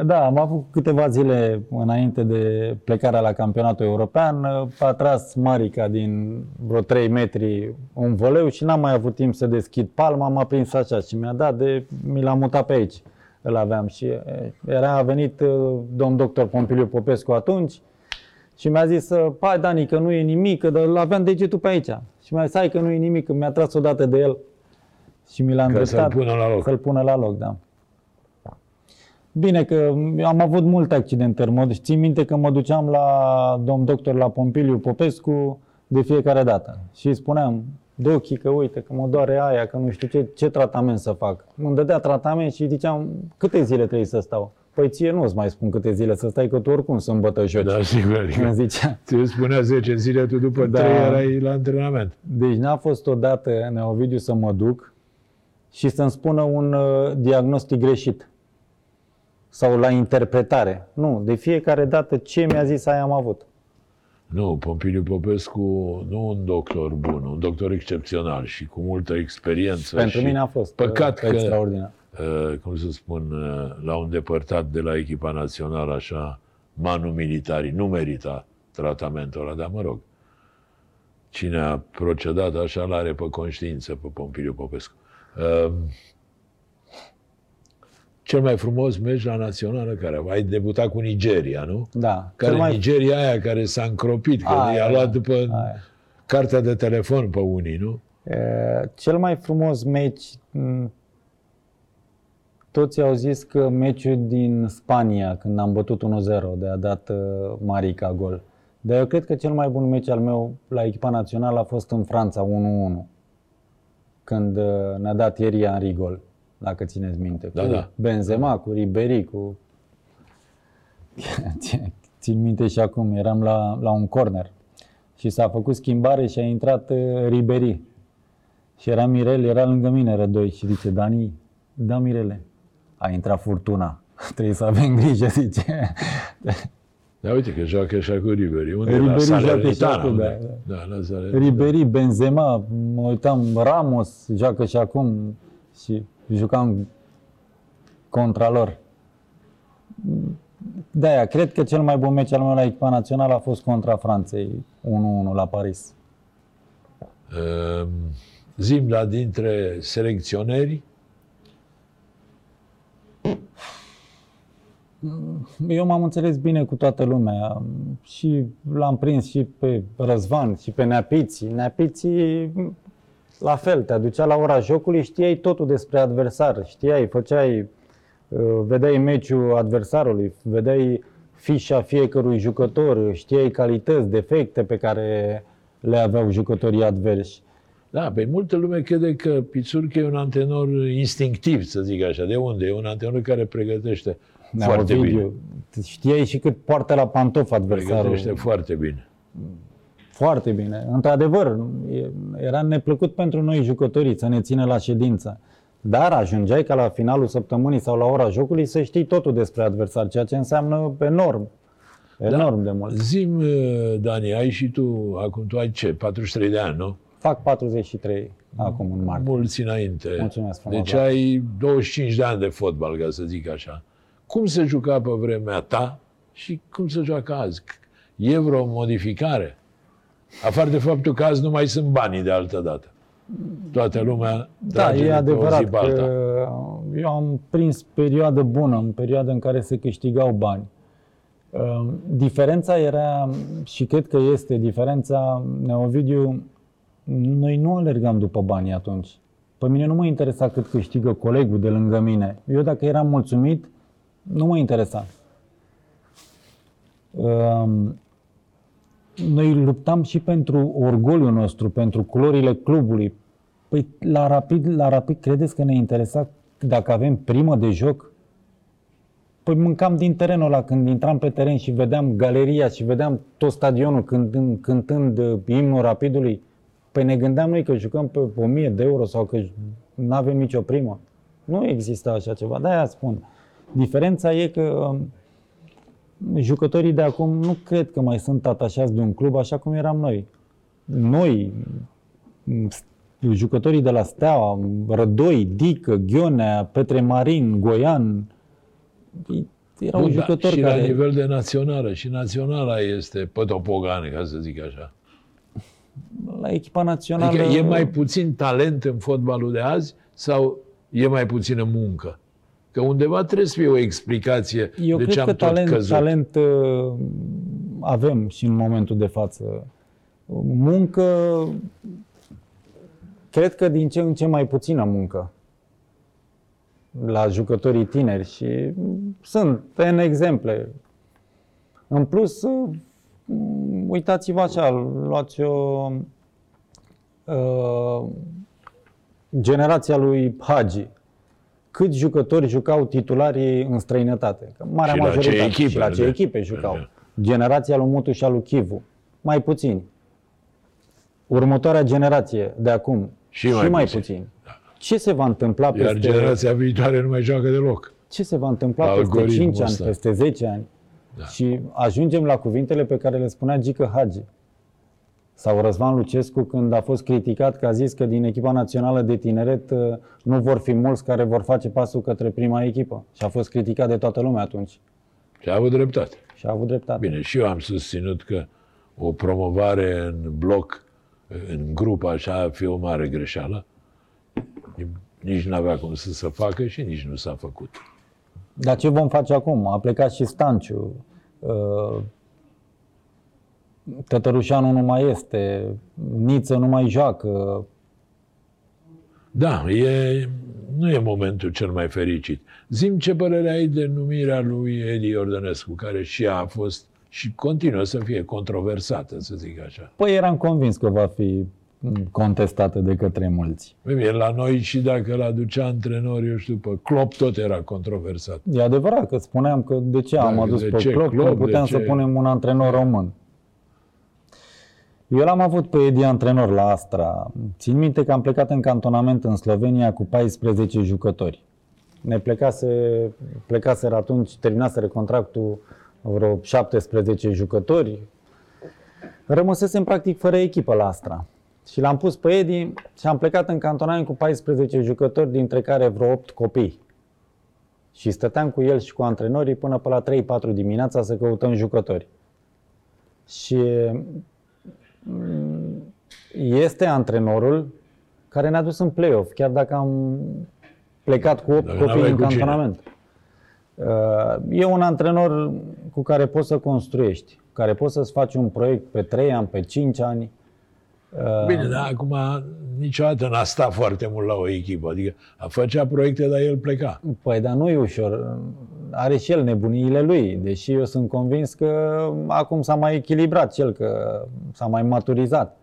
da, am avut câteva zile înainte de plecarea la campionatul european, a tras Marica din vreo 3 metri un voleu și n-am mai avut timp să deschid palma, m-a prins așa și mi-a dat de, mi l-a mutat pe aici. Îl aveam și e, era a venit uh, domn doctor Pompiliu Popescu atunci și mi-a zis, uh, hai Dani, că nu e nimic, că dar aveam degetul pe aici. Și mi-a zis, hai că nu e nimic, că mi-a tras odată de el. Și mi l-a Ca să-l îndreptat. pună la loc. Să-l pună la loc, da. Bine că am avut multe accidentări. Mă, țin minte că mă duceam la domn doctor la Pompiliu Popescu de fiecare dată. Și îi spuneam, Dochi, că uite, că mă doare aia, că nu știu ce, ce tratament să fac. Îmi dădea tratament și ziceam, câte zile trebuie să stau? Păi ție nu-ți mai spun câte zile să stai, că tu oricum sâmbătă joci. Da, sigur. Adică, Îmi zicea. ți îți spunea 10 zile, tu după Da. 3 erai la antrenament. Deci n-a fost odată, Neovidiu, să mă duc și să-mi spună un uh, diagnostic greșit. Sau la interpretare. Nu, de fiecare dată ce mi-a zis aia am avut. Nu, Pompiliu Popescu, nu un doctor bun, un doctor excepțional și cu multă experiență. Pentru și mine a fost Păcat uh, că, extraordinar. uh, cum să spun, uh, l-au îndepărtat de la echipa națională așa, manu militarii. Nu merita tratamentul ăla, dar mă rog. Cine a procedat așa, l-are pe conștiință pe Pompiliu Popescu. Uh, cel mai frumos meci la națională care ai debutat cu Nigeria, nu? Da. Care Cel mai- Nigeria aia care s-a încropit, că Aia, i-a luat după aia. cartea de telefon pe unii, nu? Uh, Cel mai frumos meci, m, toți au zis că meciul din Spania, când am bătut 1-0, de a dat uh, Marica gol. Dar eu cred că cel mai bun meci al meu la echipa națională a fost în Franța, 1-1. Când uh, ne-a dat Thierry Henry gol, dacă țineți minte. Da, cu da. Benzema, cu Ribéry, cu... Țin minte și acum, eram la, la un corner și s-a făcut schimbare și a intrat uh, Ribéry. Și era Mirel, era lângă mine Rădoi și zice, Dani, da Mirele, a intrat furtuna, trebuie să avem grijă, zice. Dar uite că joacă așa cu Ribery. Unde? Ribéry la joacă și Salernitana. acum, unde? da, da, la Salernitana. Ribéry, Benzema, mă uitam, Ramos joacă și acum și jucam contra lor. De-aia, cred că cel mai bun meci al meu la echipa națională a fost contra Franței, 1-1 la Paris. Uh, Zim, la dintre selecționeri, Eu m-am înțeles bine cu toată lumea și l-am prins și pe Răzvan și pe Neapiții. Neapiții, la fel, te aducea la ora jocului, știai totul despre adversar, știai, făceai, uh, vedeai meciul adversarului, vedeai fișa fiecărui jucător, știai calități, defecte pe care le aveau jucătorii adversi. da, pe multă lume crede că Pițurcă e un antrenor instinctiv, să zic așa. De unde? E un antrenor care pregătește foarte Ovidiu, bine. Știai și cât poartă la pantof adversarul. Pregătește foarte bine. Foarte bine. Într-adevăr, e- era neplăcut pentru noi jucătorii să ne țină la ședință. Dar ajungeai ca la finalul săptămânii sau la ora jocului să știi totul despre adversar, ceea ce înseamnă enorm. Enorm de mult. Zim, uh, Dani, ai și tu, acum tu ai ce, 43 de ani, nu? Fac 43 acum în martie. Mulți înainte. Mulțumesc frumos, Deci da. ai 25 de ani de fotbal, ca să zic așa. Cum se juca pe vremea ta și cum se joacă azi? E vreo modificare? Afară de faptul că azi nu mai sunt banii de altă dată. Toată lumea Da, trage de e pe o adevărat zi pe alta. că eu am prins perioadă bună, în perioada în care se câștigau bani. Uh, Diferența era, și cred că este diferența, Neovidiu, noi nu alergam după banii atunci. Pe mine nu mă interesa cât câștigă colegul de lângă mine. Eu dacă eram mulțumit, nu mă interesa. Um, Noi luptam și pentru orgoliul nostru, pentru culorile clubului. Păi la Rapid, la Rapid credeți că ne interesa dacă avem primă de joc? Păi mâncam din terenul ăla când intram pe teren și vedeam galeria și vedeam tot stadionul cântând, cântând uh, imnul Rapidului. Păi ne gândeam noi că jucăm pe 1000 de euro sau că nu avem nicio primă. Nu există așa ceva. De-aia spun. Diferența e că um, jucătorii de acum nu cred că mai sunt atașați de un club așa cum eram noi. Noi, jucătorii de la Steaua, Rădoi, Dică, Ghionea, Petre Marin, Goian, erau Bun, da, jucători și care... la nivel de națională. Și naționala este pătopogan, ca să zic așa. La echipa națională... Adică e mai puțin talent în fotbalul de azi sau e mai puțină muncă? Că undeva trebuie să fie o explicație Eu de cred ce am că tot talent, căzut. talent uh, avem și în momentul de față. Muncă, cred că din ce în ce mai puțină muncă la jucătorii tineri și sunt în exemple. În plus, uh, uitați-vă așa, luați o uh, generația lui Hagi. Câți jucători jucau titularii în străinătate? Că marea Și la ce majoritate. echipe, și la ce da. echipe jucau. Da. Generația lui Mutu și a lui Chivu. Mai puțini. Următoarea generație de acum. Și mai mai puțini. puțini. Ce se va întâmpla Iar peste... generația viitoare nu mai joacă deloc. ce se va întâmpla peste Algoritmul 5 ani, ăsta. peste 10 ani. Da. Și ajungem la cuvintele pe care le spunea Gică Hagi. Sau Răzvan Lucescu când a fost criticat că a zis că din echipa națională de tineret uh, nu vor fi mulți care vor face pasul către prima echipă. Și a fost criticat de toată lumea atunci. Și a avut dreptate. Și a avut dreptate. Bine, și eu am susținut că o promovare în bloc, în grup, așa, ar fi o mare greșeală. Nici nu avea cum să se facă și nici nu s-a făcut. Dar ce vom face acum? A plecat și Stanciu. Uh, Tătărușanu nu mai este. Niță nu mai joacă. Da, e, nu e momentul cel mai fericit. Zim ce părere ai de numirea lui Edi Iordănescu, care și ea a fost și continuă să fie controversată, să zic așa. Păi eram convins că va fi mm, contestată de către mulți. Bine, la noi și dacă îl aducea antrenor, eu știu, pe Klopp tot era controversat. E adevărat că spuneam că de ce am Da, adus de pe ce Klopp, Klopp, când puteam de să ce- punem un antrenor român. Eu l-am avut pe Edi antrenor la Astra. Țin minte că am plecat în cantonament în Slovenia cu 14 jucători. Ne plecase, plecaseră atunci, terminaseră contractul vreo 17 jucători. Rămăsesem practic fără echipă la Astra. Și l-am pus pe Edi și am plecat în cantonament cu 14 jucători, dintre care vreo 8 copii. Și stăteam cu el și cu antrenorii până pe la 3-4 dimineața să căutăm jucători. Și mm, este antrenorul care ne-a dus în play-off, chiar dacă am plecat cu 8 Dacă copii n-aveai în cu cine. cantonament. Uh, E un antrenor cu care poți să construiești, cu care poți să-ți faci un proiect pe 3 ani, pe 5 ani. Uh, Bine, dar acum niciodată n-a stat foarte mult la o echipă. Adică a făcea proiecte, dar el pleca. Păi, dar nu e ușor. Are și el nebuniile lui, deși eu sunt convins că acum s-a mai echilibrat cel, că s-a mai maturizat.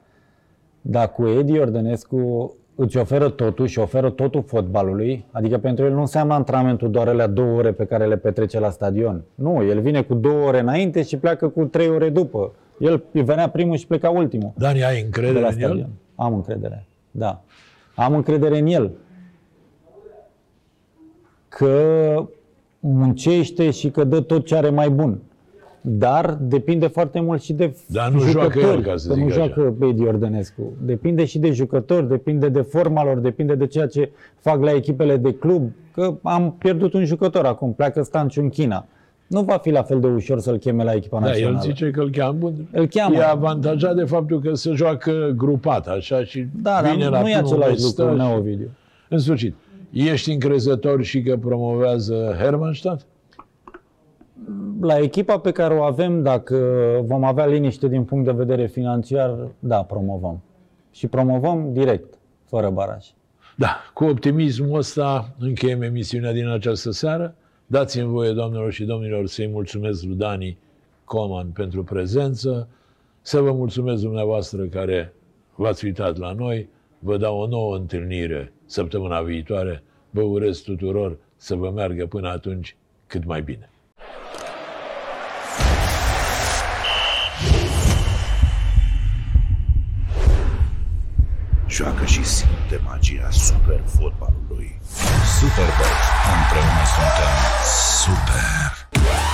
Dar cu Edi Iordănescu îți oferă totul și oferă totul fotbalului, adică pentru el nu înseamnă antrenamentul doar alea două ore pe care le petrece la stadion. Nu, el vine cu două ore înainte și pleacă cu trei ore după. El venea primul și pleca ultimul Dani, ai de încredere la în stadion. el? Am încredere, da. Am încredere în el. Că muncește și că dă tot ce are mai bun. Dar depinde foarte mult și de Dar nu jucători. joacă el, ca să că zic nu așa. joacă Edi Ordănescu. Depinde și de jucători, depinde de forma lor, depinde de ceea ce fac la echipele de club. Că am pierdut un jucător acum, pleacă Stanciu în China. Nu va fi la fel de ușor să-l cheme la echipa Da, națională. el zice că îl cheamă. Bun, Îl cheamă. E avantajat de faptul că se joacă grupat, așa, și da, dar vine nu, la nu e primul același meci, lucru, stă Neo și- Ovidiu. În sfârșit, ești încrezător și că promovează Hermannstadt? La echipa pe care o avem, dacă vom avea liniște din punct de vedere financiar, da, promovăm. Și promovăm direct, fără baraj. Da, cu optimismul ăsta încheiem emisiunea din această seară. Dați-mi voie, doamnelor și domnilor, să-i mulțumesc lui Dani Coman pentru prezență, să vă mulțumesc dumneavoastră care v-ați uitat la noi, vă dau o nouă întâlnire săptămâna viitoare, vă urez tuturor să vă meargă până atunci cât mai bine. Joacă și simte magia super fotbalului. Superbox. Împreună suntem Super!